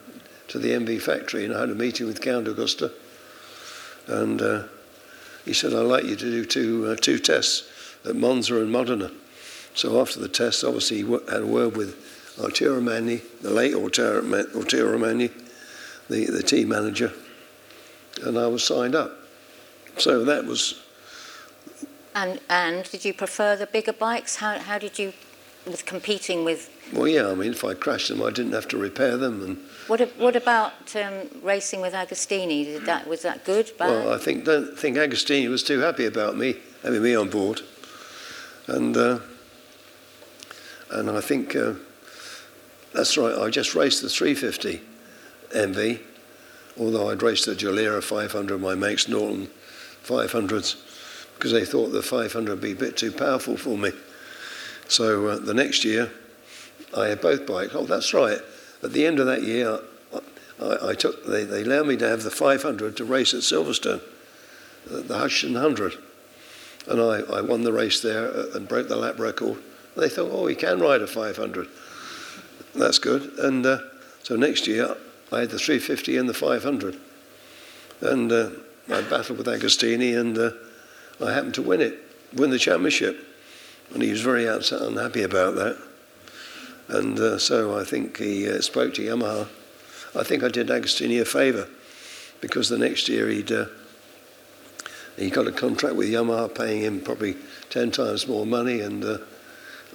to the MV factory and I had a meeting with Count Agusta, and he said, I'd like you to do two, two tests at Monza and Modena. So after the test, obviously, he had a word with Arturo Romani, the late Arturo Romani, the, the team manager, and I was signed up. So that was. And, and did you prefer the bigger bikes? How, how did you, with competing with well, yeah, I mean, if I crashed them, I didn't have to repair them. And what, what about um, racing with Agostini? Did that, was that good, bad? Well, I think, don't think Agostini was too happy about me, having me on board. And, uh, and I think uh, that's right, I just raced the 350 MV. although I'd raced the Gilera 500, my Manx Norton 500s, because they thought the 500 would be a bit too powerful for me. So uh, the next year, I had both bikes. Oh, that's right. At the end of that year, I, I took they, they allowed me to have the 500 to race at Silverstone, uh, the Hutchinson 100, and I, I won the race there uh, and broke the lap record. And they thought, oh, he can ride a 500. That's good. And uh, so next year, I had the 350 and the 500, and uh, I battled with Agostini, and uh, I happened to win it, win the championship, and he was very unhappy about that. And uh, so I think he uh, spoke to Yamaha. I think I did Agostini a favour because the next year he'd uh, he got a contract with Yamaha, paying him probably ten times more money and uh,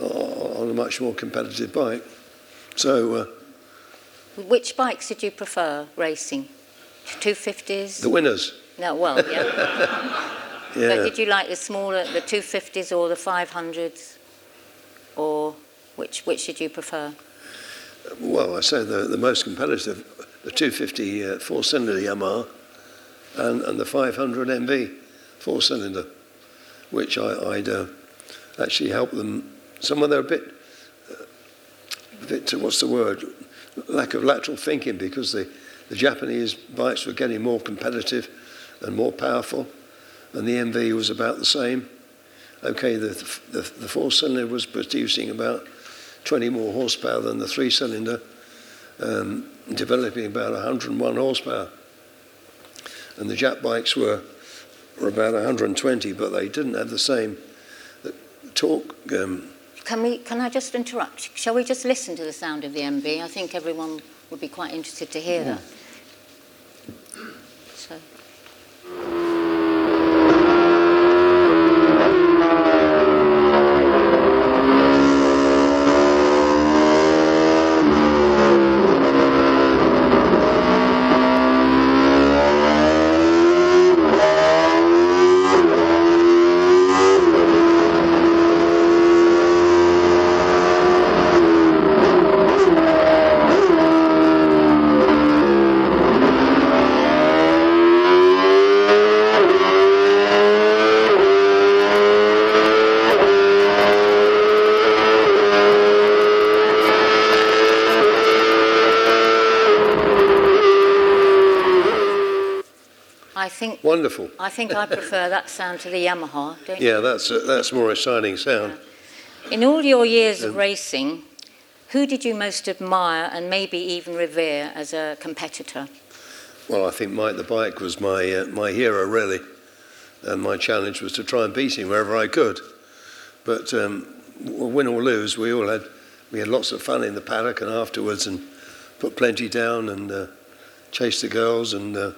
on a much more competitive bike. So, uh, which bikes did you prefer racing? 250s? The winners. No, well, yeah. (laughs) yeah. But did you like the smaller, the 250s or the 500s, or which which did you prefer? Well, I say the the most competitive, the 250 uh, four-cylinder Yamaha, and, and the 500 MV four-cylinder, which I, would uh, actually help them. Some of them are a bit, uh, a bit what's the word, lack of lateral thinking because the the Japanese bikes were getting more competitive and more powerful, and the MV was about the same. Okay, the, the, the four cylinder was producing about 20 more horsepower than the three cylinder, um, developing about 101 horsepower. And the Jap bikes were, were about 120, but they didn't have the same uh, torque. Um, can, we, can I just interrupt? Shall we just listen to the sound of the MV? I think everyone would be quite interested to hear that. Wonderful. I think I prefer that sound to the Yamaha, don't you? Yeah, that's, that's more a shining sound. In all your years of racing, who did you most admire and maybe even revere as a competitor? Well, I think Mike the Bike was my, uh, my hero, really. And my challenge was to try and beat him wherever I could. But um, win or lose, we all had, we had lots of fun in the paddock and afterwards and put plenty down and uh, chased the girls and uh,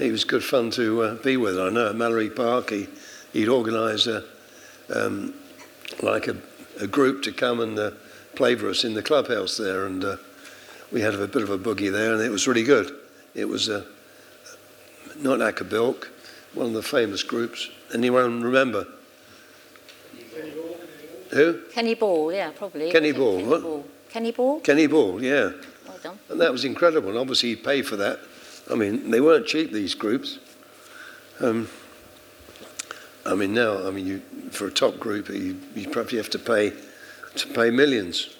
he was good fun to uh, be with. I know at Mallory Park he, he'd organise a, um, like a, a, group to come and uh, play for us in the clubhouse there, and uh, we had a bit of a boogie there, and it was really good. It was uh, not Acker Bilk, one of the famous groups. Anyone remember? Kenny Ball. Who? Kenny Ball, yeah, probably. Kenny Ball, Kenny what? Ball. Kenny Ball? Kenny Ball, yeah. Well done. And that was incredible. And obviously, he paid for that. I mean, they weren't cheap, these groups. Um, I mean, now, I mean, you, for a top group, you, you probably have to pay to pay millions.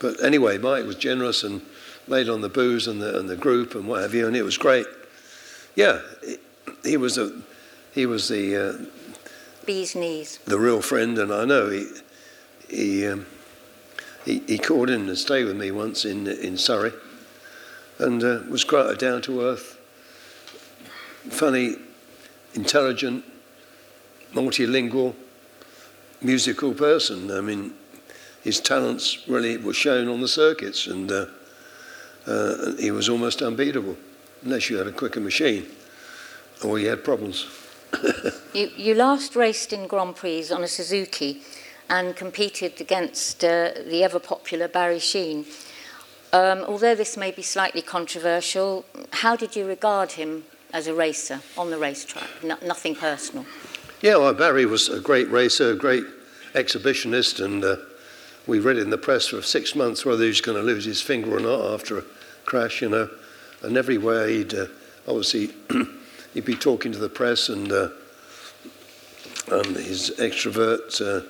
But anyway, Mike was generous and laid on the booze and the, and the group and what have you, and it was great. Yeah, he was a he was the uh, bee's knees, the real friend, and I know he he um, he, he called in and stayed with me once in in Surrey and uh, was quite a down to earth, funny, intelligent, multilingual, musical person. I mean, his talents really were shown on the circuits, and uh, uh, he was almost unbeatable, unless you had a quicker machine or you had problems. (laughs) you, you last raced in Grand Prix on a Suzuki and competed against uh, the ever popular Barry Sheene. Um, although this may be slightly controversial, how did you regard him as a racer on the racetrack? No, nothing personal. Yeah, well, Barry was a great racer, a great exhibitionist, and uh, we read in the press for six months whether he was going to lose his finger or not after a crash, you know. and everywhere he'd uh, obviously (clears throat) he'd be talking to the press and. Uh, his extrovert uh,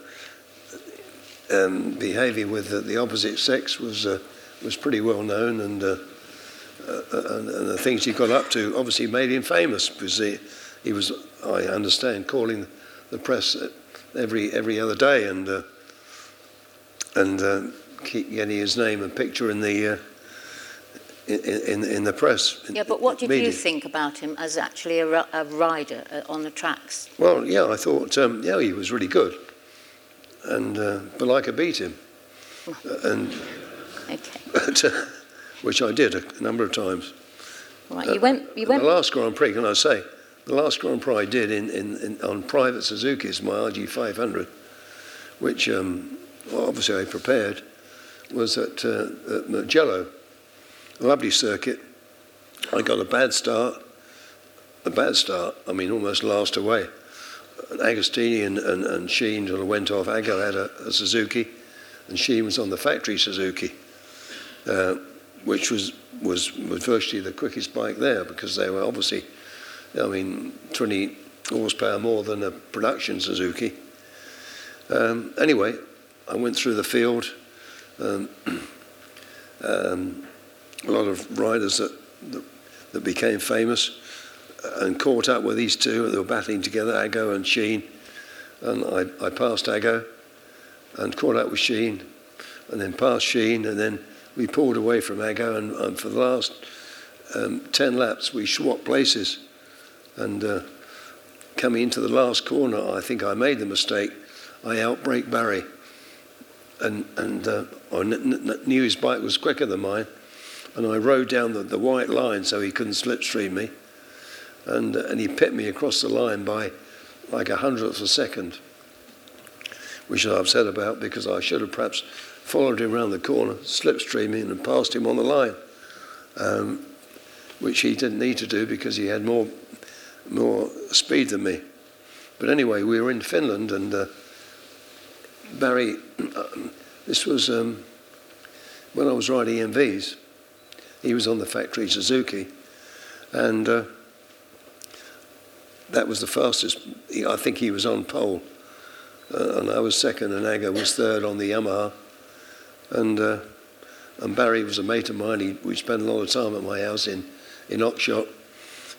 um, behaviour with the, the, opposite sex was uh, was pretty well known, and, uh, uh, and, and the things he got up to obviously made him famous because he, he was, I understand, calling the press every every other day and uh, and uh, keep getting his name and picture in the. In, in, in, the press. Yeah, but what did media. you think about him as actually a, a rider on the tracks? Well, yeah, I thought, um, yeah, he was really good and uh, Balika beat him, and okay. but, uh, which I did a, number of times. Right, you went. You went. The last Grand Prix, can I say? The last Grand Prix I did in, in, in on private Suzuki's, my RG500, which um, obviously I prepared, was at, uh, at Mugello, a lovely circuit. I got a bad start, a bad start. I mean, almost last away. Agostini and, and, and Sheene sort of went off. Ago had a, a, Suzuki, and Sheene was on the factory Suzuki, uh, which was, was, was virtually the quickest bike there because they were obviously, I mean, 20 horsepower more than a production Suzuki. Um, anyway, I went through the field. Um, (clears throat) um, a lot of riders that, that, that became famous and caught up with these two. They were battling together, Ago and Sheene. And I, I passed Ago and caught up with Sheene and then passed Sheene. And then we pulled away from Ago. And, and for the last um, 10 laps, we swapped places. And uh, coming into the last corner, I think I made the mistake. I outbrake Barry. And, and uh, I n- knew his bike was quicker than mine. And I rode down the, the white line so he couldn't slipstream me and, and he pipped me across the line by like a hundredth of a second, which I'm upset about because I should have perhaps followed him around the corner, slipstreaming, and passed him on the line, um, which he didn't need to do because he had more, more speed than me. But anyway, we were in Finland, and uh, Barry, (clears throat) this was um, when I was riding MVs. He was on the factory Suzuki, and uh, that was the fastest. I think he was on pole, uh, and I was second, and Ago was third on the Yamaha, and uh, and Barry was a mate of mine. We spent a lot of time at my house in in Oxshott.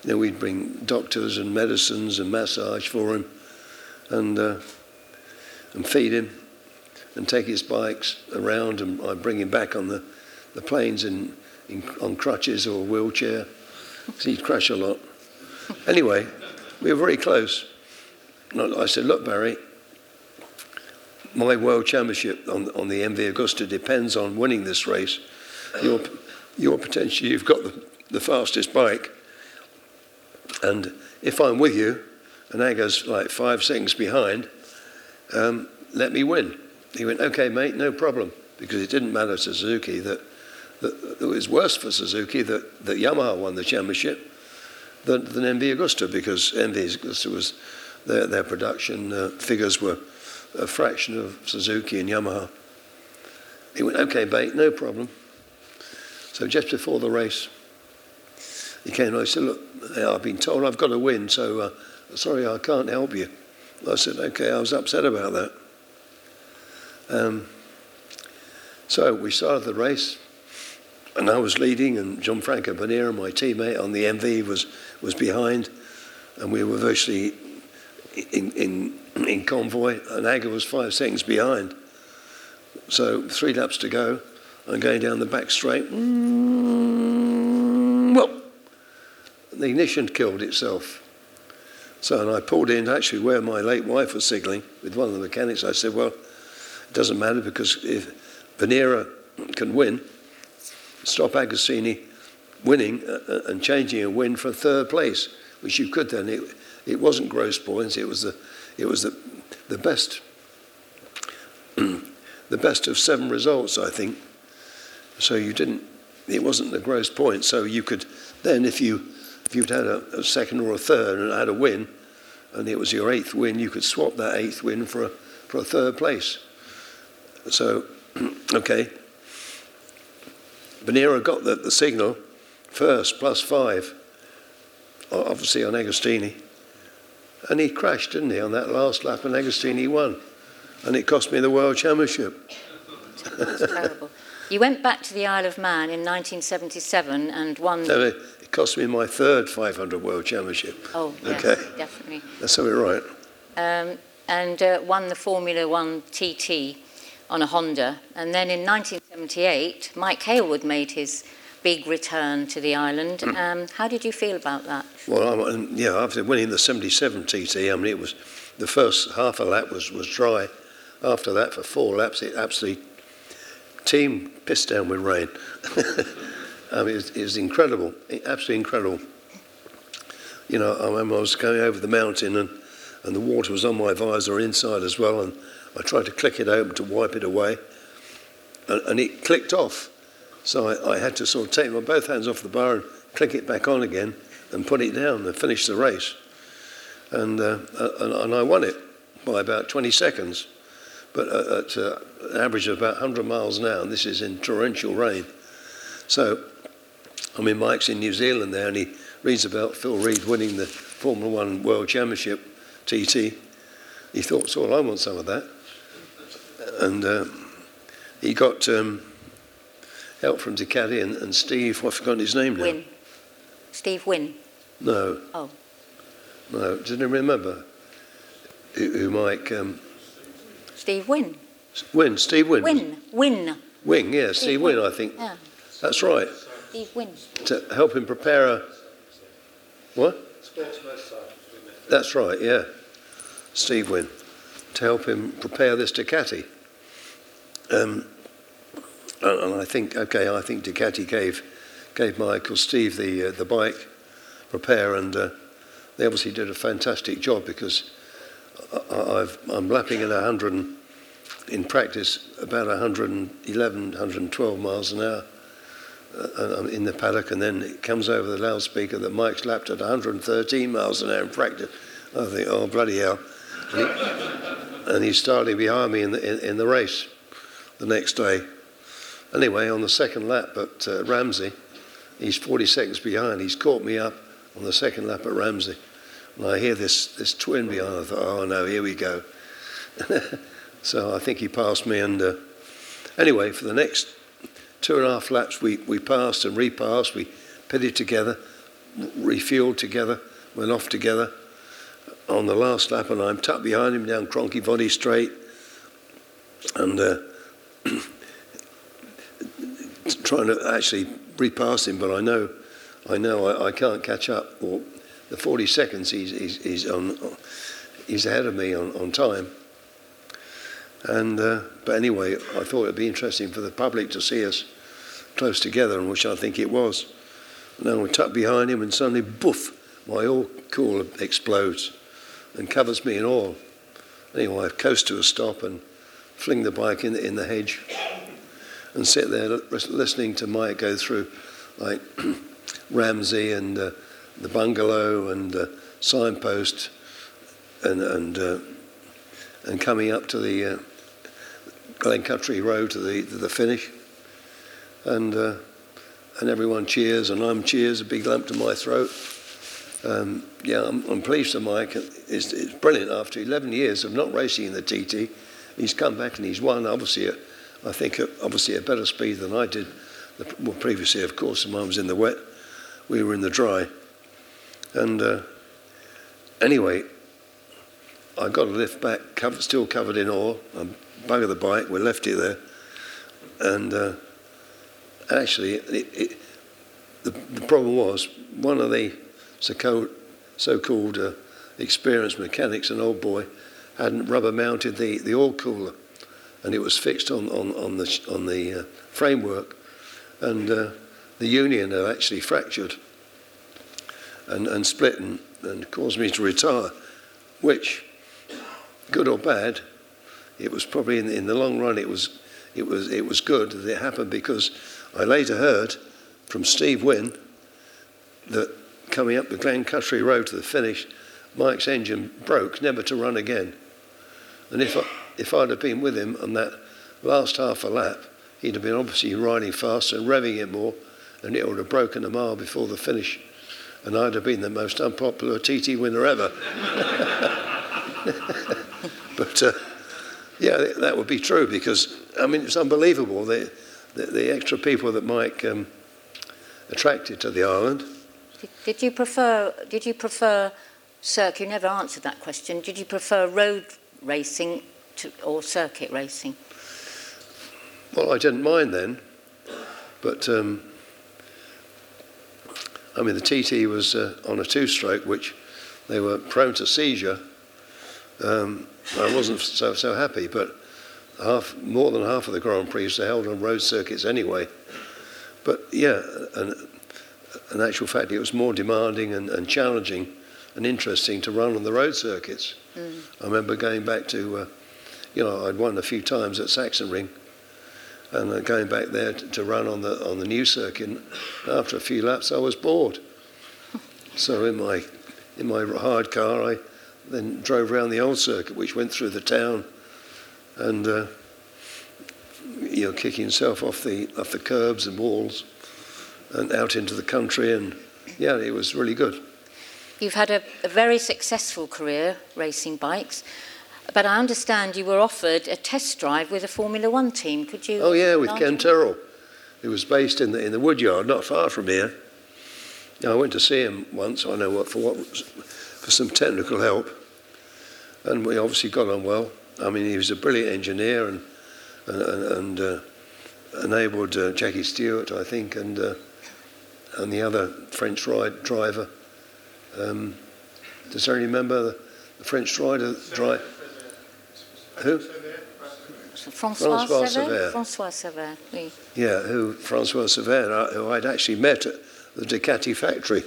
You know, we'd bring doctors and medicines and massage for him, and uh, and feed him, and take his bikes around, and I'd bring him back on the the planes in, in on crutches or wheelchair. So he'd crash a lot. Anyway, we were very close. I said, Look, Barry, my world championship on, on the MV Agusta depends on winning this race. Your, your potential, you've got the, the fastest bike. And if I'm with you, and Ago's like five seconds behind, um, let me win. He went, okay, mate, no problem. Because it didn't matter to Suzuki that, that, it was worse for Suzuki that, that Yamaha won the championship than, than MV Agusta because MV Agusta was their, their production uh, figures were a fraction of Suzuki and Yamaha. He went, okay, mate, no problem. So just before the race, he came and I said, look, I've been told I've got to win, so uh, sorry, I can't help you. I said, okay, I was upset about that. Um, so we started the race, and I was leading, and Gianfranco Bonera, my teammate on the MV, was was behind, and we were virtually in, in, (clears throat) in convoy, and Ago was five seconds behind. So three laps to go, I'm going down the back straight. Mm, well, the ignition killed itself. So, and I pulled in actually where my late wife was signalling with one of the mechanics. I said, well, it doesn't matter because if Bonera can win, stop Agostini winning uh, uh, and changing a win for third place, which you could then. It, it wasn't gross points. It was the, it was the, the best, (clears throat) the best of seven results, I think. So you didn't. It wasn't the gross points. So you could then, if you, if you'd had a, a second or a third and had a win, and it was your eighth win, you could swap that eighth win for a, for a third place. So, (clears throat) okay. Bonera got the, the signal first plus five, obviously on Agostini. And he crashed, didn't he, on that last lap, and Agostini won. And it cost me the World Championship. That's terrible. You went back to the Isle of Man in 1977 and won. No, it cost me my third 500 World Championship. Oh, yes, Okay. definitely. That's something right. Um, and uh, won the Formula One TT on a Honda. And then in 1978, Mike Hailwood made his big return to the island. Um, how did you feel about that? Well, and, yeah, after winning the 77 TT, I mean, it was the first half a lap was, was dry. After that, for four laps, it absolutely team pissed down with rain. (laughs) I mean, it was, it was incredible, absolutely incredible. You know, I remember I was going over the mountain and, and the water was on my visor inside as well, and I tried to click it open to wipe it away, and, and it clicked off. So I, I had to sort of take my both hands off the bar and click it back on again and put it down and finish the race. And, uh, and, and I won it by about 20 seconds, but at uh, an average of about 100 miles an hour, and this is in torrential rain. So, I mean, Mike's in New Zealand there, and he reads about Phil Read winning the Formula One World Championship TT. He thought, so well, I want some of that. And uh, he got um, help from Ducati and, and Steve, I've forgotten his name now. Win. Steve Wynne. No. Oh. No, didn't remember who, who Mike. Um, Steve Wynne. Win, Steve Win. Win. Win. Wing, yeah, Steve Win, I think. Yeah. That's right. Steve Wynne. To help him prepare a. What? Sports That's right, yeah. Steve Win. To help him prepare this Ducati. Um, and, and I think, okay, I think Ducati gave gave Michael Steve the uh, the bike repair, and uh, they obviously did a fantastic job because I, I'm lapping at 100 and, in practice about 111, 112 miles an hour uh, in the paddock, and then it comes over the loudspeaker that Mike's lapped at 113 miles an hour in practice. I think, oh bloody hell! And, he, and he's starting behind me in the in, in, the race the next day. Anyway, on the second lap at uh, Ramsey, he's 40 seconds behind. He's caught me up on the second lap at Ramsey, and I hear this this twin behind. I thought, oh no, here we go. (laughs) so I think he passed me, and uh, anyway, for the next two and a half laps, we, we passed and repassed. We pitted together, refueled together, went off together. On the last lap, and I'm tucked behind him down Cronk-y-Voddy Straight, and uh, (clears throat) trying to actually repass him, but I know, I know I, I can't catch up. Or the 40 seconds he's, he's, he's on, he's ahead of me on, on time. And uh, but anyway, I thought it'd be interesting for the public to see us close together, and which I think it was. Now we tuck behind him, and suddenly, boof! My oil cooler explodes and covers me in oil. Anyway, I coast to a stop and fling the bike in the, in the hedge and sit there listening to Mike go through like (clears throat) Ramsey and uh, the bungalow and uh, signpost and and uh, and coming up to the uh, Glencrutchery Road to the to the finish, and uh, and everyone cheers and I'm cheers, a big lump to my throat. Um, yeah, I'm, I'm, pleased for Mike. It's, it's, brilliant. After 11 years of not racing in the TT, he's come back and he's won. Obviously, at, I think at, obviously a better speed than I did. The, well, previously, of course, I was in the wet, we were in the dry. And uh, anyway, I got a lift back, covered, still covered in oil. I buggered the bike. We left it there, and uh, actually, it, it, the, the, problem was one of the so-called, so-called uh, experienced mechanics, an old boy, hadn't rubber mounted the, the oil cooler, and it was fixed on, on, on the, on the uh, framework, and uh, the union had actually fractured and, and split and, and caused me to retire, which, good or bad, it was probably in, in the long run it was it was it was good that it happened because I later heard from Steve Wynne that coming up the Glencrutchery Road to the finish, Mike's engine broke, never to run again. And if I, if I'd have been with him on that last half a lap, he'd have been obviously riding faster and revving it more, and it would have broken a mile before the finish, and I'd have been the most unpopular TT winner ever. (laughs) but uh, yeah, that would be true because I mean it's unbelievable the the, the extra people that Mike um, attracted to the island. Did, you prefer? Did you prefer? Circuit. You never answered that question. Did you prefer road racing to, or circuit racing? Well, I didn't mind then, but um, I mean the TT was uh, on a two-stroke, which they were prone to seizure. Um, I wasn't so so happy, but half more than half of the Grand Prix are held on road circuits anyway. But yeah, and in actual fact, it was more demanding and, and challenging and interesting to run on the road circuits. Mm. I remember going back to, uh, you know, I'd won a few times at Sachsenring and going back there to, to, run on the on the new circuit. After a few laps, I was bored. so in my in my hard car, I then drove around the old circuit, which went through the town, and uh, you know, kicking himself off the off the curbs and walls, and out into the country, and yeah, it was really good. You've had a, a very successful career racing bikes, but I understand you were offered a test drive with a Formula One team. Could you? Oh yeah, with Ken Tyrrell. It was based in the in the Woodyard, not far from here. I went to see him once. I know what for what for some technical help, and we obviously got on well. I mean, he was a brilliant engineer and and, and uh, enabled uh, Jackie Stewart, I think, and uh, and the other French ride driver. Um, does anyone remember the, the French rider? Dri- who? Francois, Francois Cevert. Francois Cevert, oui. Yeah, who Francois uh, who I'd actually met at the Ducati factory,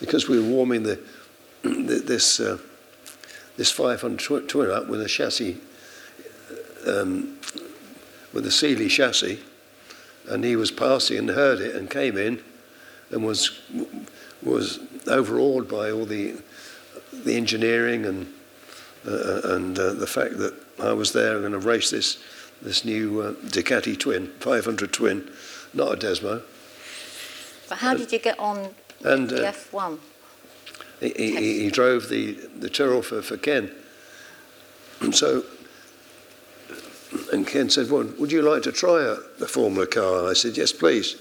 because we were warming the, (clears throat) the this uh, this 500 twin up with a chassis, um, with a Seeley chassis, and he was passing and heard it and came in, and was was overawed by all the the engineering and uh, and uh, the fact that I was there going to race this this new uh, Ducati twin, 500 twin, not a Desmo. But how did you get on and, the uh, F1? He, he, he, drove the, the Tyrrell for, for Ken. And (clears throat) so, and Ken said, well, would you like to try a, a Formula car? I said, yes, please.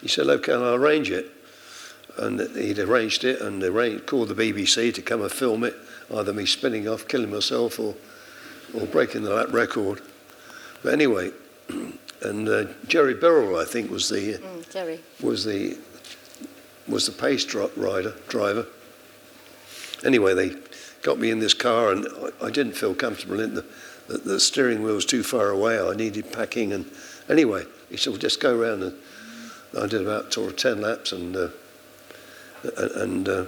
He said, okay, I'll arrange it and he'd arranged it and arranged, called the BBC to come and film it, either me spinning off, killing myself, or, or breaking the lap record. But anyway, (clears throat) and uh, Gerry Birrell, I think, was the mm, Gerry. was the was the pace dro- rider driver. Anyway, they got me in this car, and I, I didn't feel comfortable in the, the, the steering wheel was too far away. I needed packing, and anyway, he said, well, "Just go around." And I did about sort of ten laps, and uh, and uh,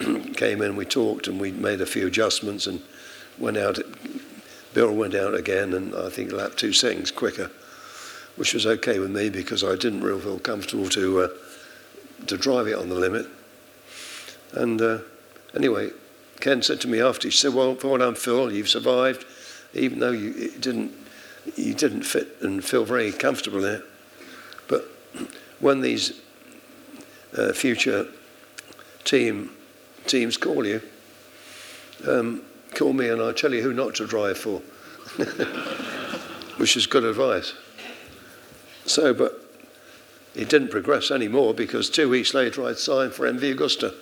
(clears throat) came in. We talked and we made a few adjustments and went out. Bill went out again, and I think lap two seconds quicker, which was okay with me because I didn't really feel comfortable to uh, to drive it on the limit. And uh, anyway, Ken said to me after, he said, "Well, what I'm Phil, you've survived, even though you didn't you didn't fit and feel very comfortable in it. But when these uh, future team teams call you, um, call me and I'll tell you who not to drive for, (laughs) which is good advice. So, but it didn't progress anymore because two weeks later I'd signed for MV Agusta.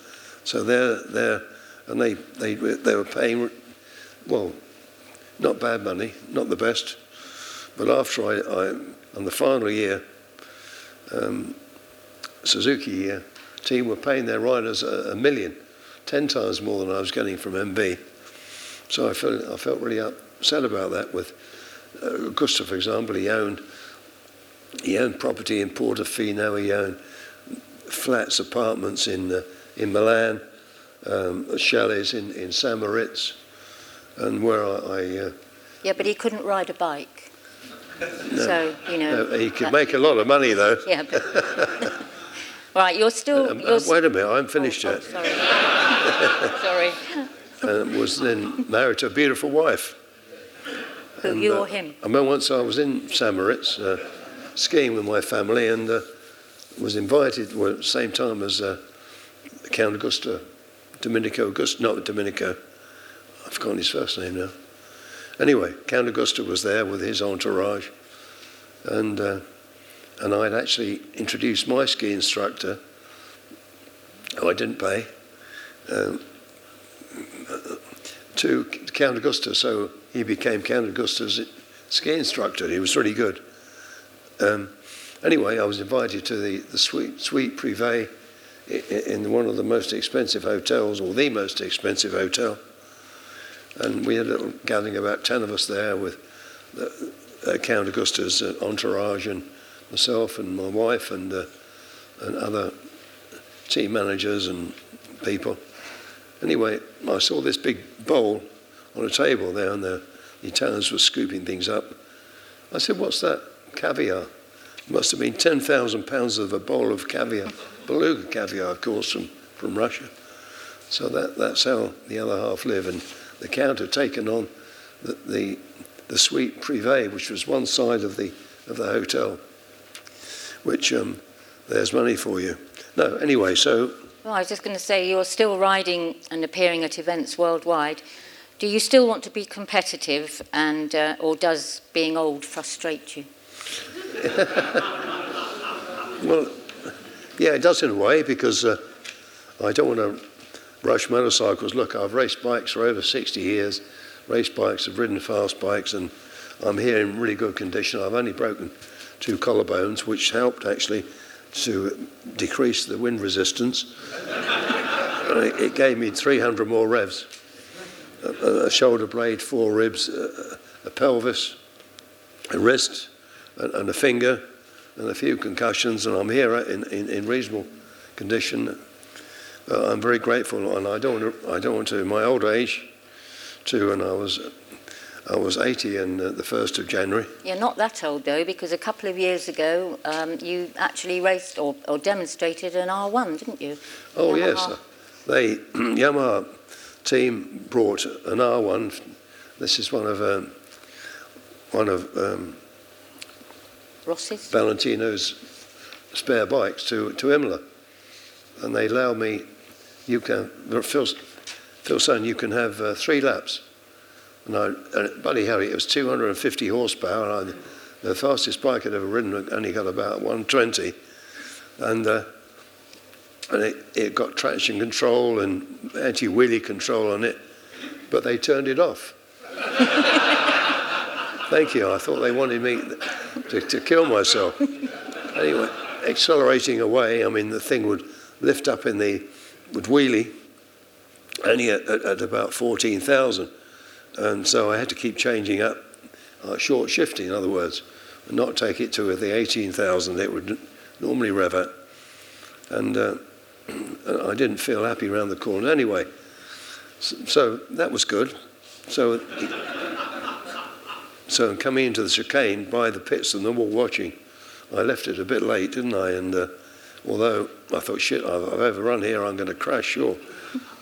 So they're there, and they, they, they were paying, well, not bad money, not the best. But after I, I on the final year, um, Suzuki uh, team were paying their riders a, a, million, ten times more than I was getting from MV. So I felt I felt really upset about that. With uh, Gustav, for example, he owned he owned property in Portofino. He owned flats, apartments in uh, in Milan, um, chalets in in St Moritz, and where I. I uh, yeah, but he couldn't ride a bike. No, so you know no, he could make a lot of money though. (laughs) Yeah. But (laughs) Right, you're still. Um, you're uh, wait a minute, I'm finished oh, yet. Oh, sorry. (laughs) sorry. And was then married to a beautiful wife. Who, and, you uh, or him? I remember once I was in St Moritz uh, skiing with my family, and uh, was invited, well, at the same time as uh, Count Agusta, Domenico Augusto, not Domenico, I've forgotten his first name now. Anyway, Count Agusta was there with his entourage, and uh, and I'd actually introduced my ski instructor, who I didn't pay, um, to Count Agusta, So he became Count Agusta's ski instructor. He was really good. Um, anyway, I was invited to the, the suite, suite privé in one of the most expensive hotels, or the most expensive hotel. And we had a little gathering, about 10 of us there with the, uh, Count Agusta's uh, entourage and myself and my wife and, uh, and other team managers and people. Anyway, I saw this big bowl on a table there, and the Italians were scooping things up. I said, What's that? Caviar. It must have been 10,000 pounds of a bowl of caviar, beluga caviar, of course, from, from Russia. So that, that's how the other half live. And the Count had taken on the, the, the suite privé, which was one side of the, of the hotel, which um, there's money for you. No, anyway, so. Well, I was just going to say, you're still riding and appearing at events worldwide. Do you still want to be competitive, and uh, or does being old frustrate you? (laughs) well, yeah, it does in a way because uh, I don't want to rush motorcycles. Look, I've raced bikes for over 60 years, raced bikes, I've ridden fast bikes, and I'm here in really good condition. I've only broken two collarbones, which helped actually to decrease the wind resistance. (laughs) it gave me 300 more revs a, a shoulder blade, four ribs, a, a pelvis, a wrist, and, and, a finger, and a few concussions, and I'm here in, in, in reasonable condition. Uh, I'm very grateful, and I don't, want to, I don't want to, in my old age, too, and I was I was 80 on uh, the 1st of January. You're not that old though, because a couple of years ago um, you actually raced or, or, demonstrated an R1, didn't you? Oh, Yamaha. yes. They, (clears throat) Yamaha team brought an R1. This is one of um, one of um, Rossi's Valentino's spare bikes to to Imola, and they allowed me. You can Phil, Phil son, you can have uh, three laps. And I, and Buddy Harry, it was 250 horsepower. And I, the fastest bike I'd ever ridden only got about 120, and. Uh, and it, it got traction control and anti wheelie control on it, but they turned it off. (laughs) Thank you. I thought they wanted me to, to kill myself. Anyway, accelerating away, I mean, the thing would lift up in the, would wheelie, only at, at, at about 14,000. And so I had to keep changing up, uh, short shifting, in other words, and not take it to the 18,000 it would normally rev at. And uh, (clears throat) I didn't feel happy around the corner anyway. So, so that was good. So, (laughs) so coming into the chicane by the pits and them all watching, I left it a bit late, didn't I? And uh, although I thought, shit, I've, I've overrun here, I'm going to crash, sure.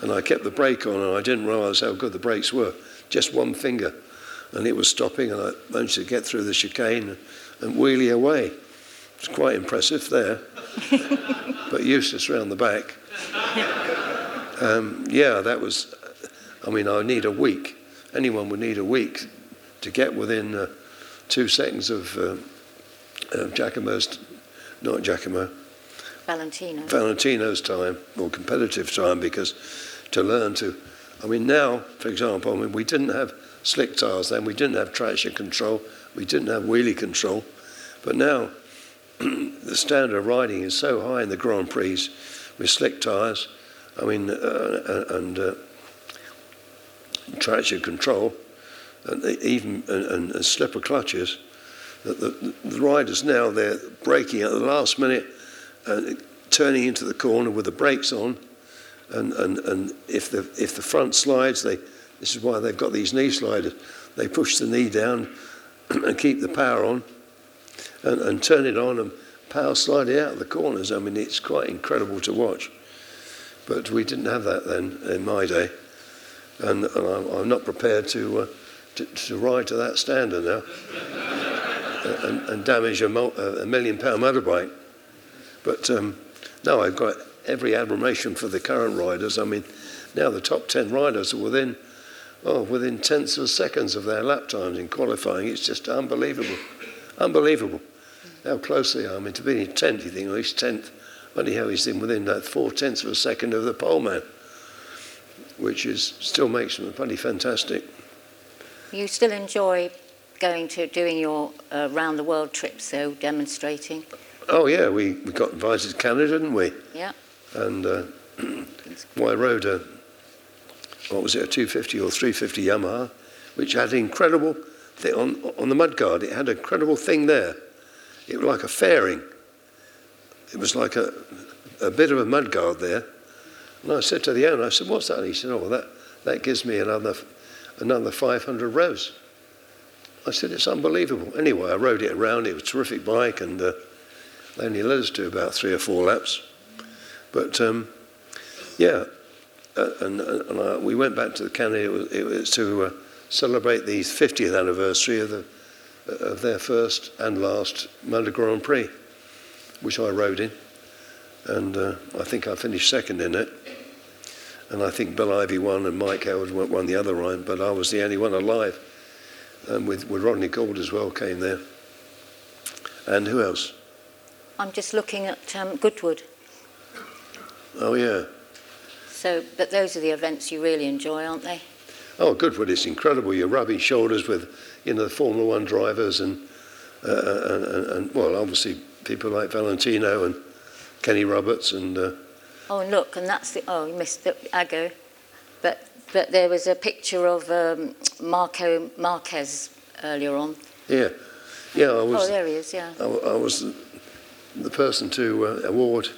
And I kept the brake on, and I didn't realise how good the brakes were. Just one finger, and it was stopping, and I managed to get through the chicane and, and wheelie away. It's quite impressive there, (laughs) but useless round the back. Um, yeah, that was, I mean, I need a week. Anyone would need a week to get within uh, two seconds of uh, uh, Giacomo's, not Giacomo, Valentino. Valentino's time or competitive time because to learn to, I mean, now, for example, I mean, we didn't have slick tires then, we didn't have traction control, we didn't have wheelie control, but now (clears throat) the standard of riding is so high in the Grand Prix with slick tyres, I mean, uh, uh, and uh, traction control, and even and, and slipper clutches, that the, the, riders now they're braking at the last minute, and turning into the corner with the brakes on, and, and, and if the if the front slides, they this is why they've got these knee sliders. They push the knee down (clears throat) and keep the power on and, and turn it on and power sliding out of the corners. I mean, it's quite incredible to watch. But we didn't have that then in my day. And, and I'm, I'm, not prepared to, uh, to, to, ride to that standard now (laughs) and, and damage a, a, million pound motorbike. But um, no, I've got every admiration for the current riders. I mean, now the top 10 riders are within, oh, within tenths of seconds of their lap times in qualifying. It's just unbelievable. Unbelievable how close they are. I mean, to be in 10th, you think, oh, he's 10th. Only how he's in within that four tenths of a second of the pole man, which is still makes them pretty fantastic. You still enjoy going to doing your uh, round the world trips, though, demonstrating? Oh, yeah, we, we got invited to Canada, didn't we? Yeah. And uh, (clears throat) well, I rode a, what was it, a 250 or 350 Yamaha, which had incredible thing on, on the mudguard. It had an incredible thing there. It was like a fairing. It was like a, a bit of a mudguard there. And I said to the owner, I said, what's that? And he said, oh, that, that gives me another, another 500 rows. I said, it's unbelievable. Anyway, I rode it around. It was a terrific bike, and uh, they only let us do about three or four laps. But um, yeah, uh, and, and I, we went back to the Canada. It was, it was to uh, celebrate the 50th anniversary of, the, of their first and last Motor Grand Prix, which I rode in. And uh, I think I finished second in it. And I think Bill Ivy won and Mike Hailwood won the other round, but I was the only one alive. And with, with Rodney Gould as well came there. And who else? I'm just looking at um, Goodwood. Oh, yeah. So, but those are the events you really enjoy, aren't they? Oh, Goodwood it's incredible. You're rubbing shoulders with, you know, the Formula One drivers and, uh, and, and, and, well, obviously people like Valentino and Kenny Roberts and. Uh, oh, and look, and that's the. Oh, you missed the Ago, but but there was a picture of um, Marco Marquez earlier on. Yeah, yeah. I was. Oh, there he is. Yeah. I, I was the person to uh, award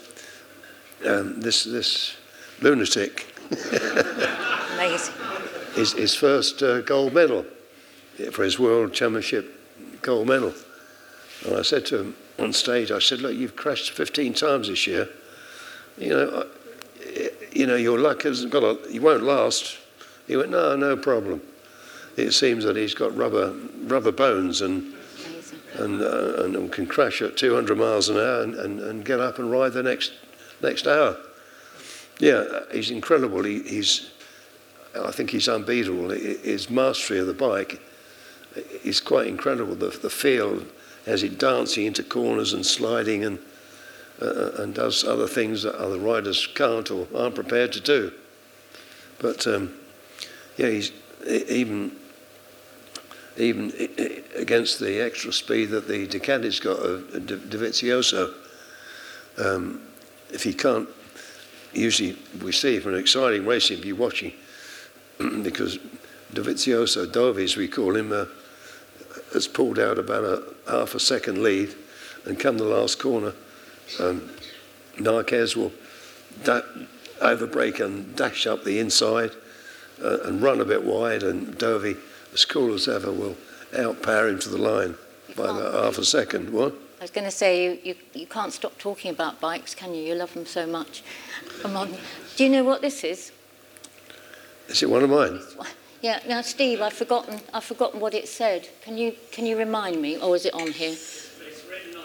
um, this this lunatic. Amazing. His, his first uh, gold medal for his World Championship gold medal. And I said to him on stage, I said, look, you've crashed 15 times this year. You know, you know, your luck hasn't got a, you won't last. He went, no, no problem. It seems that he's got rubber, rubber bones and, and, uh, and can crash at 200 miles an hour and, and, and get up and ride the next, next hour. Yeah, he's incredible. He, he's, I think he's unbeatable. His mastery of the bike is quite incredible. The, the feel as he dancing into corners and sliding and, uh, and does other things that other riders can't or aren't prepared to do. But um, yeah, he's even even against the extra speed that the Ducati's got of Dovizioso. Um, if he can't, usually we see from an exciting racing, if you're watching, (clears throat) because Dovizioso, Dovi we call him, uh, has pulled out about a half a second lead and come the last corner. Um, Marquez will da- overbrake and dash up the inside uh, and run a bit wide, and Dovi, as cool as ever, will outpower him to the line by about half a second. What? I was going to say, you, you, you can't stop talking about bikes, can you? You love them so much. Come on. Do you know what this is? Is it one of mine? Yeah. Now, Steve, I've forgotten. I've forgotten what it said. Can you can you remind me, or is it on here? It's written on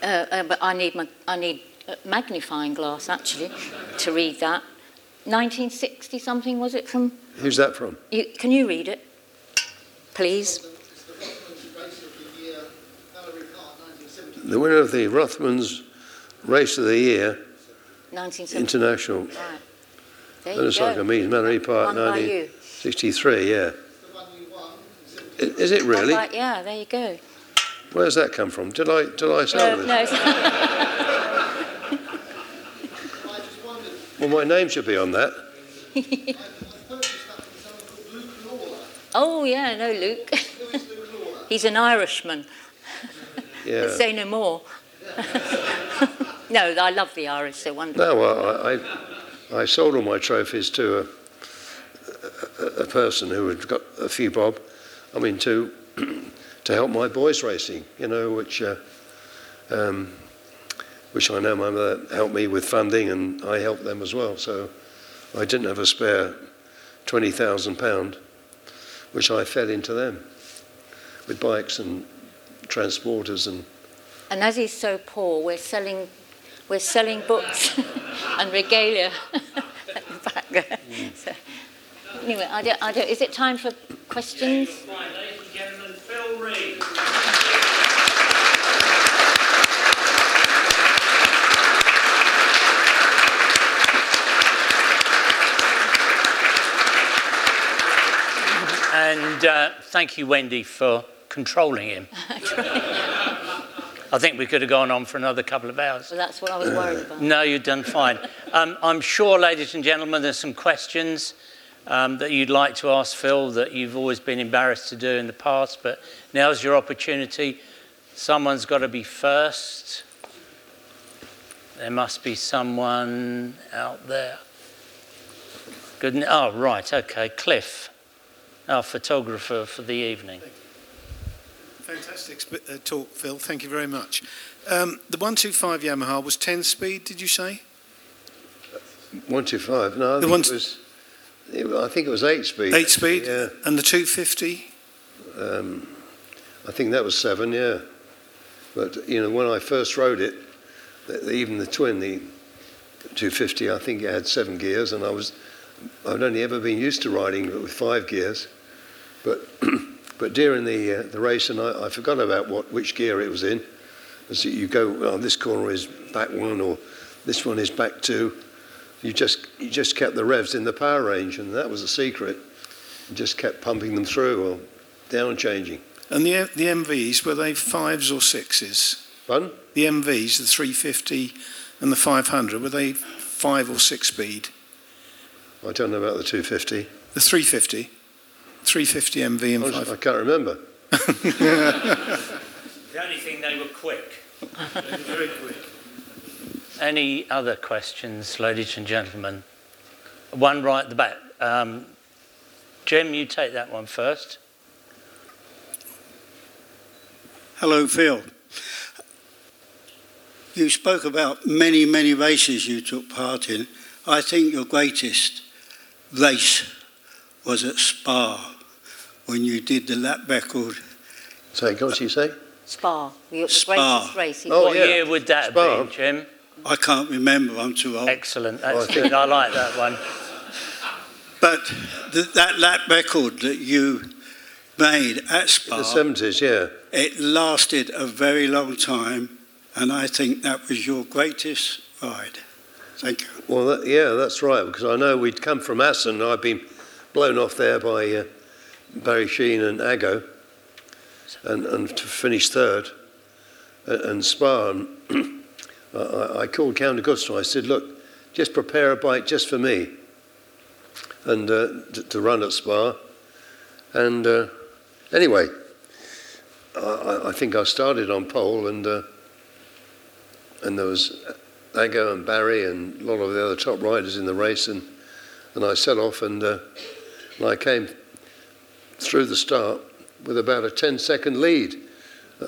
there. Uh, uh, but I need my I need a magnifying glass actually to read that. 1960 something was it from? Who's that from? You, can you read it, please? The winner of the Rothmans Race of the Year 1970. International. Right. There That you looks go. like a Park Won by you. 1963, yeah. I- Is it really? Right, yeah, there you go. Where's that come from? Did I did I sell No, it? no. Well, my name should be on that. (laughs) oh, yeah, no, Luke. (laughs) He's an Irishman. Yeah. Say no more. (laughs) no, I love the Irish, they're wonderful. No, well, I, I I sold all my trophies to a, a, a person who had got a few bob. I mean, to (clears throat) to help my boys racing, you know, which uh, um, which I know my mother helped me with funding, and I helped them as well. So I didn't have a spare twenty thousand pound, which I fed into them with bikes and transporters and And as he's so poor, we're selling we're selling books (laughs) and regalia at the back there. So, anyway, I don't, I don't, is it time for questions? Fine, ladies and gentlemen, Phil Read. And uh, thank you, Wendy, for controlling him. I think we could have gone on for another couple of hours. So that's what I was worried about. No, you've done fine. Um, I'm sure, ladies and gentlemen, there's some questions um, that you'd like to ask Phil that you've always been embarrassed to do in the past, but now's your opportunity. Someone's got to be first. There must be someone out there. Good. n- Oh, right. Okay. Cliff, our photographer for the evening. Fantastic sp- uh, talk, Phil. Thank you very much. Um, the 125 Yamaha was 10 speed, did you say? 125. No, I The think, ones- it was, I think it was 8 speed. 8 speed? Yeah. And the 250? Um, I think that was 7, yeah. But, you know, when I first rode it, even the twin, the 250, I think it had 7 gears, and I was, I'd only ever been used to riding it with 5 gears. But, (clears throat) but during the, uh, the race, and I, I forgot about what, which gear it was in. As you go, well, this corner is back one, or this one is back two. You just, you just kept the revs in the power range, and that was the secret. You just kept pumping them through or down changing. And the, the MVs, were they fives or sixes? Fun? The MVs, the 350 and the 500, were they 5 or 6 speed? I don't know about the 250. The 350? 350 MV and I, 5. I can't remember. (laughs) The only thing they were quick. Very (laughs) quick. Any other questions, ladies and gentlemen? One right at the back. Um, Jim, you take that one first. Hello, Phil. You spoke about many, many races you took part in. I think your greatest race was at Spa when you did the lap record. Say, what did you say? Spa, the, the Spa. greatest race. Oh, what yeah. year would that have Spa. been, Jim? I can't remember, I'm too old. Excellent. That's oh, I good. I like that one. But th- that lap record that you made at Spa. The 70s, yeah. it lasted a very long time, and I think that was your greatest ride. Thank you. Well, that, yeah, that's right, because I know we'd come from Assen. I'd been blown off there by uh, Barry Sheene and Ago, and, and to finish third at, and Spa. And (clears throat) I, I- called Count Agusta. I said, look, just prepare a bike just for me and uh, to, to run at Spa. And uh, anyway, I- I, I think I started on pole, and uh, and there was Ago and Barry and a lot of the other top riders in the race, and, and I set off and, uh, and I came through the start with about a 10 second lead.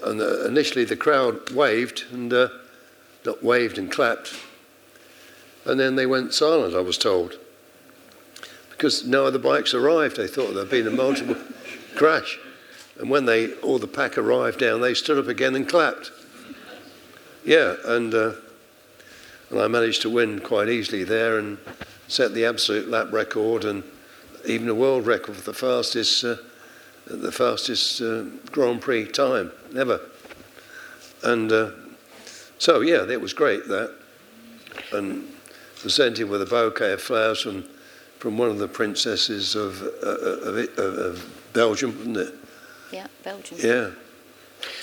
And uh, initially the crowd waved and uh, not waved and clapped, and then they went silent. I was told because no other bikes arrived. They thought there'd been a multiple (laughs) crash, and when they all the pack arrived down, they stood up again and clapped. Yeah, and. Uh, and I managed to win quite easily there and set the absolute lap record and even a world record for the fastest, uh, the fastest uh, Grand Prix time ever. And uh, so yeah, it was great that, and presented with a bouquet of flowers from from one of the princesses of uh, of, it, of, of Belgium, wasn't it? Yeah, Belgium. Yeah.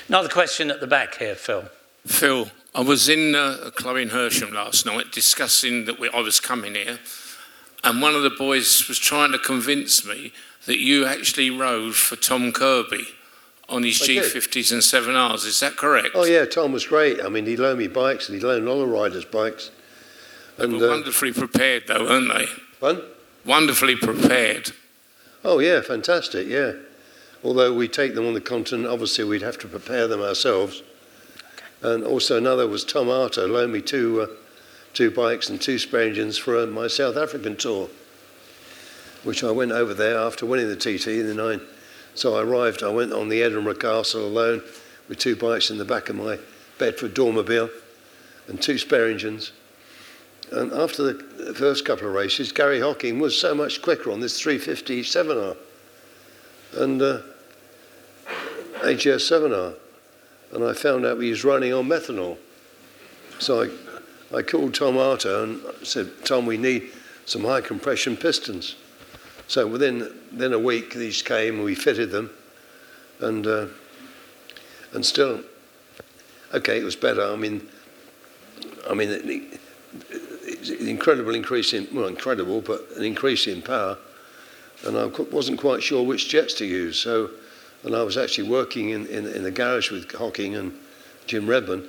Another question at the back here, Phil. Phil, I was in uh, a club in Hersham last night discussing that we, I was coming here, and one of the boys was trying to convince me that you actually rode for Tom Kirby on his I did. G50s and 7Rs. Is that correct? Oh yeah, Tom was great. I mean, he loaned me bikes and he loaned all the riders bikes. They And were uh, wonderfully prepared, though, weren't they? fun. Wonderfully prepared. Oh yeah, fantastic. Yeah. Although we take them on the continent, obviously we'd have to prepare them ourselves. And also another was Tom Arter loaned me two, uh, two bikes and two spare engines for uh, my South African tour, which I went over there after winning the TT in the nine. So I arrived. I went on the Edinburgh Castle alone with two bikes in the back of my Bedford Dormobile, and two spare engines. And after the first couple of races, Gary Hocking was so much quicker on this 350 7R and uh, AJS 7R. And I found out he was running on methanol. So I, I called Tom Arter and said, Tom, we need some high compression pistons. So within, within a week, these came, we fitted them, and, uh, and still, okay, it was better. I mean, I mean, it, it, incredible increase in, well, incredible, but an increase in power. And I wasn't quite sure which jets to use. So, and I was actually working in, in, in the garage with Hocking and Jim Redman.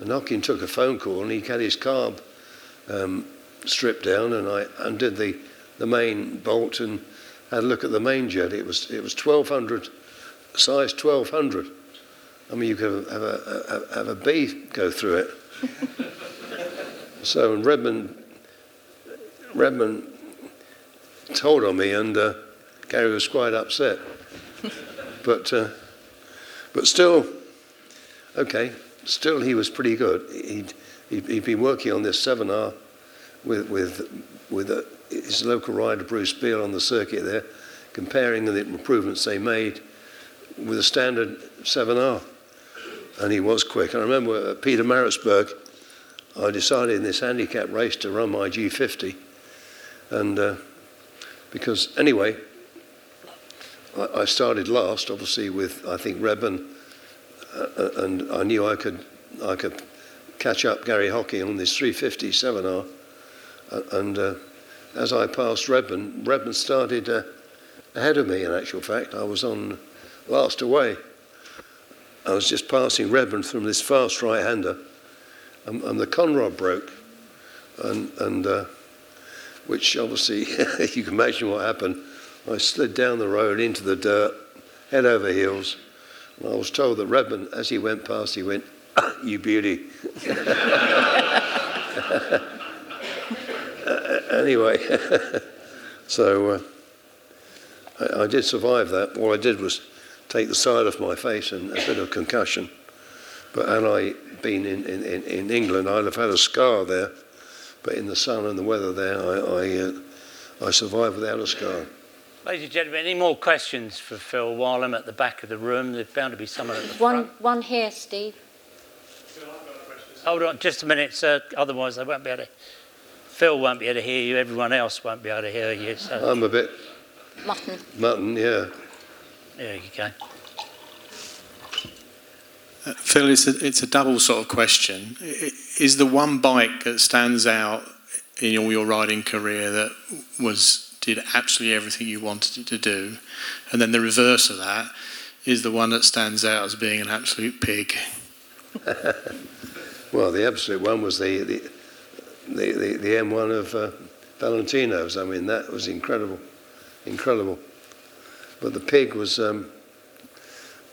And Hocking took a phone call and he had his carb um, stripped down and I undid the, the main bolt and had a look at the main jet. It was, it was 1200, size 1200. I mean, you could have a, have a bee go through it. so, and Redman, Redman told on me, and uh, Gary was quite upset. but, uh, but still, okay, still he was pretty good. He'd, he'd, he'd been working on this 7R with, with, with uh, his local rider, Bruce Beale, on the circuit there, comparing the improvements they made with a standard 7R. And he was quick. I remember at Pietermaritzburg, I decided in this handicap race to run my G50. And uh, because, anyway, I, I, started last, obviously, with, I think, uh, uh, and I knew I could, I could catch up Gary Hocking on this 350 7R. And uh, as I passed Redman, Redman started uh, ahead of me, in actual fact. I was on last away. I was just passing Redman from this fast right hander, and, and, the conrod broke. And, and uh, which obviously, (laughs) you can imagine what happened. I slid down the road into the dirt, head over heels. And I was told that Redman, as he went past, he went, (coughs) You beauty. (laughs) anyway, (laughs) so uh, I, I, did survive that. All I did was take the side off my face and a bit of concussion. But had I been in, in, in England, I'd have had a scar there. But in the sun and the weather there, I, I, uh, I survived without a scar. Ladies and gentlemen, any more questions for Phil while I'm at the back of the room? There's bound to be someone at the one, front. One here, Steve. Hold on just a minute, sir. Otherwise, I won't be able to. Phil won't be able to hear you. Everyone else won't be able to hear you. So. I'm a bit. Mutton. Mutton, yeah. There you go. Uh, Phil, it's a, it's a double sort of question. Is the one bike that stands out in all your riding career that was did absolutely everything you wanted it to do, and then the reverse of that is the one that stands out as being an absolute pig? (laughs) well, the absolute one was the, the the, the, the M1 of uh, Valentino's. I mean, that was incredible, incredible. But the pig was um,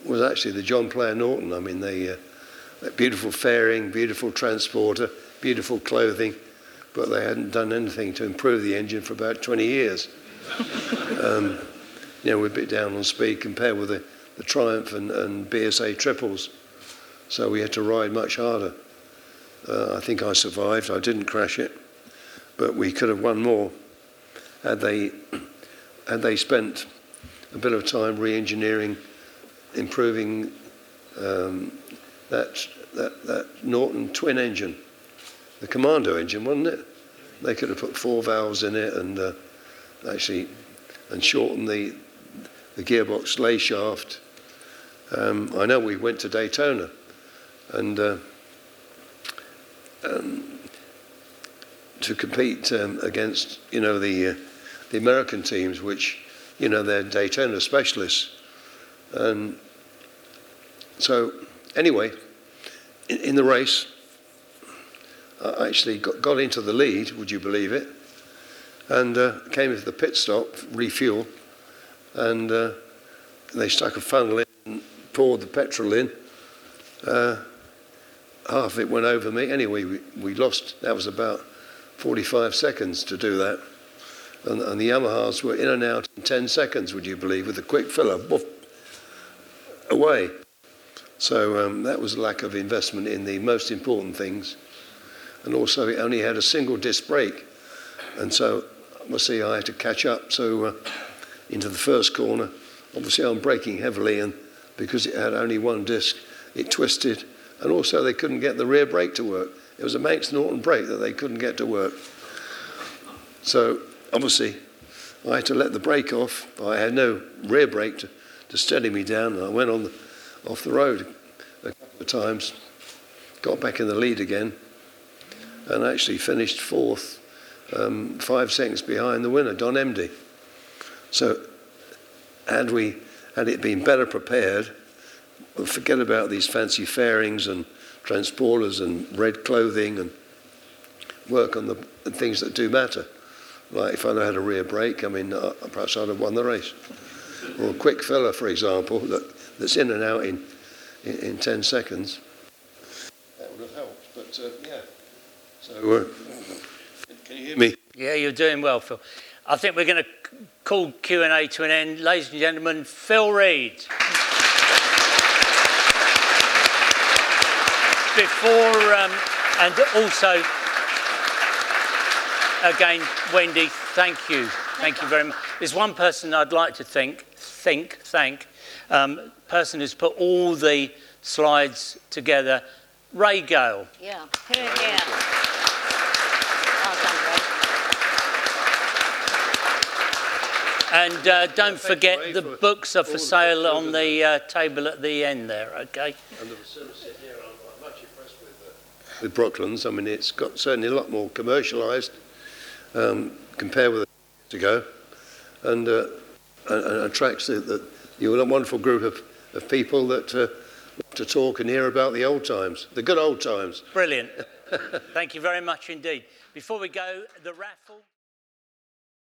was actually the John Player Norton. I mean, they, uh, beautiful fairing, beautiful transporter, beautiful clothing, but they hadn't done anything to improve the engine for about 20 years. (laughs) um, you know, we're a bit down on speed compared with the, the Triumph and, and BSA triples. So we had to ride much harder. Uh, I think I survived. I didn't crash it, but we could have won more had they (clears throat) had they spent a bit of time re-engineering, improving um, that, that that Norton twin engine, the Commando engine, wasn't it? They could have put four valves in it and uh, actually and shortened the the gearbox lay shaft. Um, I know we went to Daytona, and. Uh, um, to compete um, against, you know, the, uh, the American teams, which, you know, they're Daytona specialists. And so, anyway, in, in the race, I actually got, got, into the lead, would you believe it? And uh, came to the pit stop, refuel, and uh, they stuck a funnel in and poured the petrol in. Uh, half of it went over me. Anyway, we, we lost, that was about 45 seconds to do that. And, and, the Yamahas were in and out in 10 seconds, would you believe, with a quick filler, woof, away. So um, that was lack of investment in the most important things, and also it only had a single disc brake. And so, obviously, I had to catch up. So, uh, into the first corner, obviously, I'm braking heavily, and because it had only one disc, it twisted. And also, they couldn't get the rear brake to work. It was a Manx Norton brake that they couldn't get to work. So, obviously, I had to let the brake off. I had no rear brake to, to steady me down. And I went on the, off the road a couple of times, got back in the lead again, and actually finished fourth, um, five seconds behind the winner, Don Emde. So, had we had it been better prepared, forget about these fancy fairings and transporters and red clothing and work on the things that do matter. Like if I'd had a rear brake, I mean, uh, perhaps I'd have won the race. Or a quick filler, for example, that, that's in and out in, in, in 10 seconds. That would have helped. But uh, yeah. So, uh, can you hear me? Yeah, you're doing well, Phil. I think we're going to call Q&A to an end. Ladies and gentlemen, Phil Read. Before, um, and also, again, Wendy, thank you. Thank you very much. There's one person I'd like to thank, think, thank, um, person who's put all the slides together, Ray Gale. Yeah, here, here. Well done, Ray. And uh, don't forget the books are for sale on the uh, table at the end there, okay? And the facility here, I'm, I'm much impressed with, uh, with Brooklands. I mean, it's got certainly a lot more commercialised um, compared with years ago, and, uh, and, and attracts the, the, you're a wonderful group of, of people that uh, love to talk and hear about the old times, the good old times. Brilliant. Thank you very much indeed. Before we go, the raffle.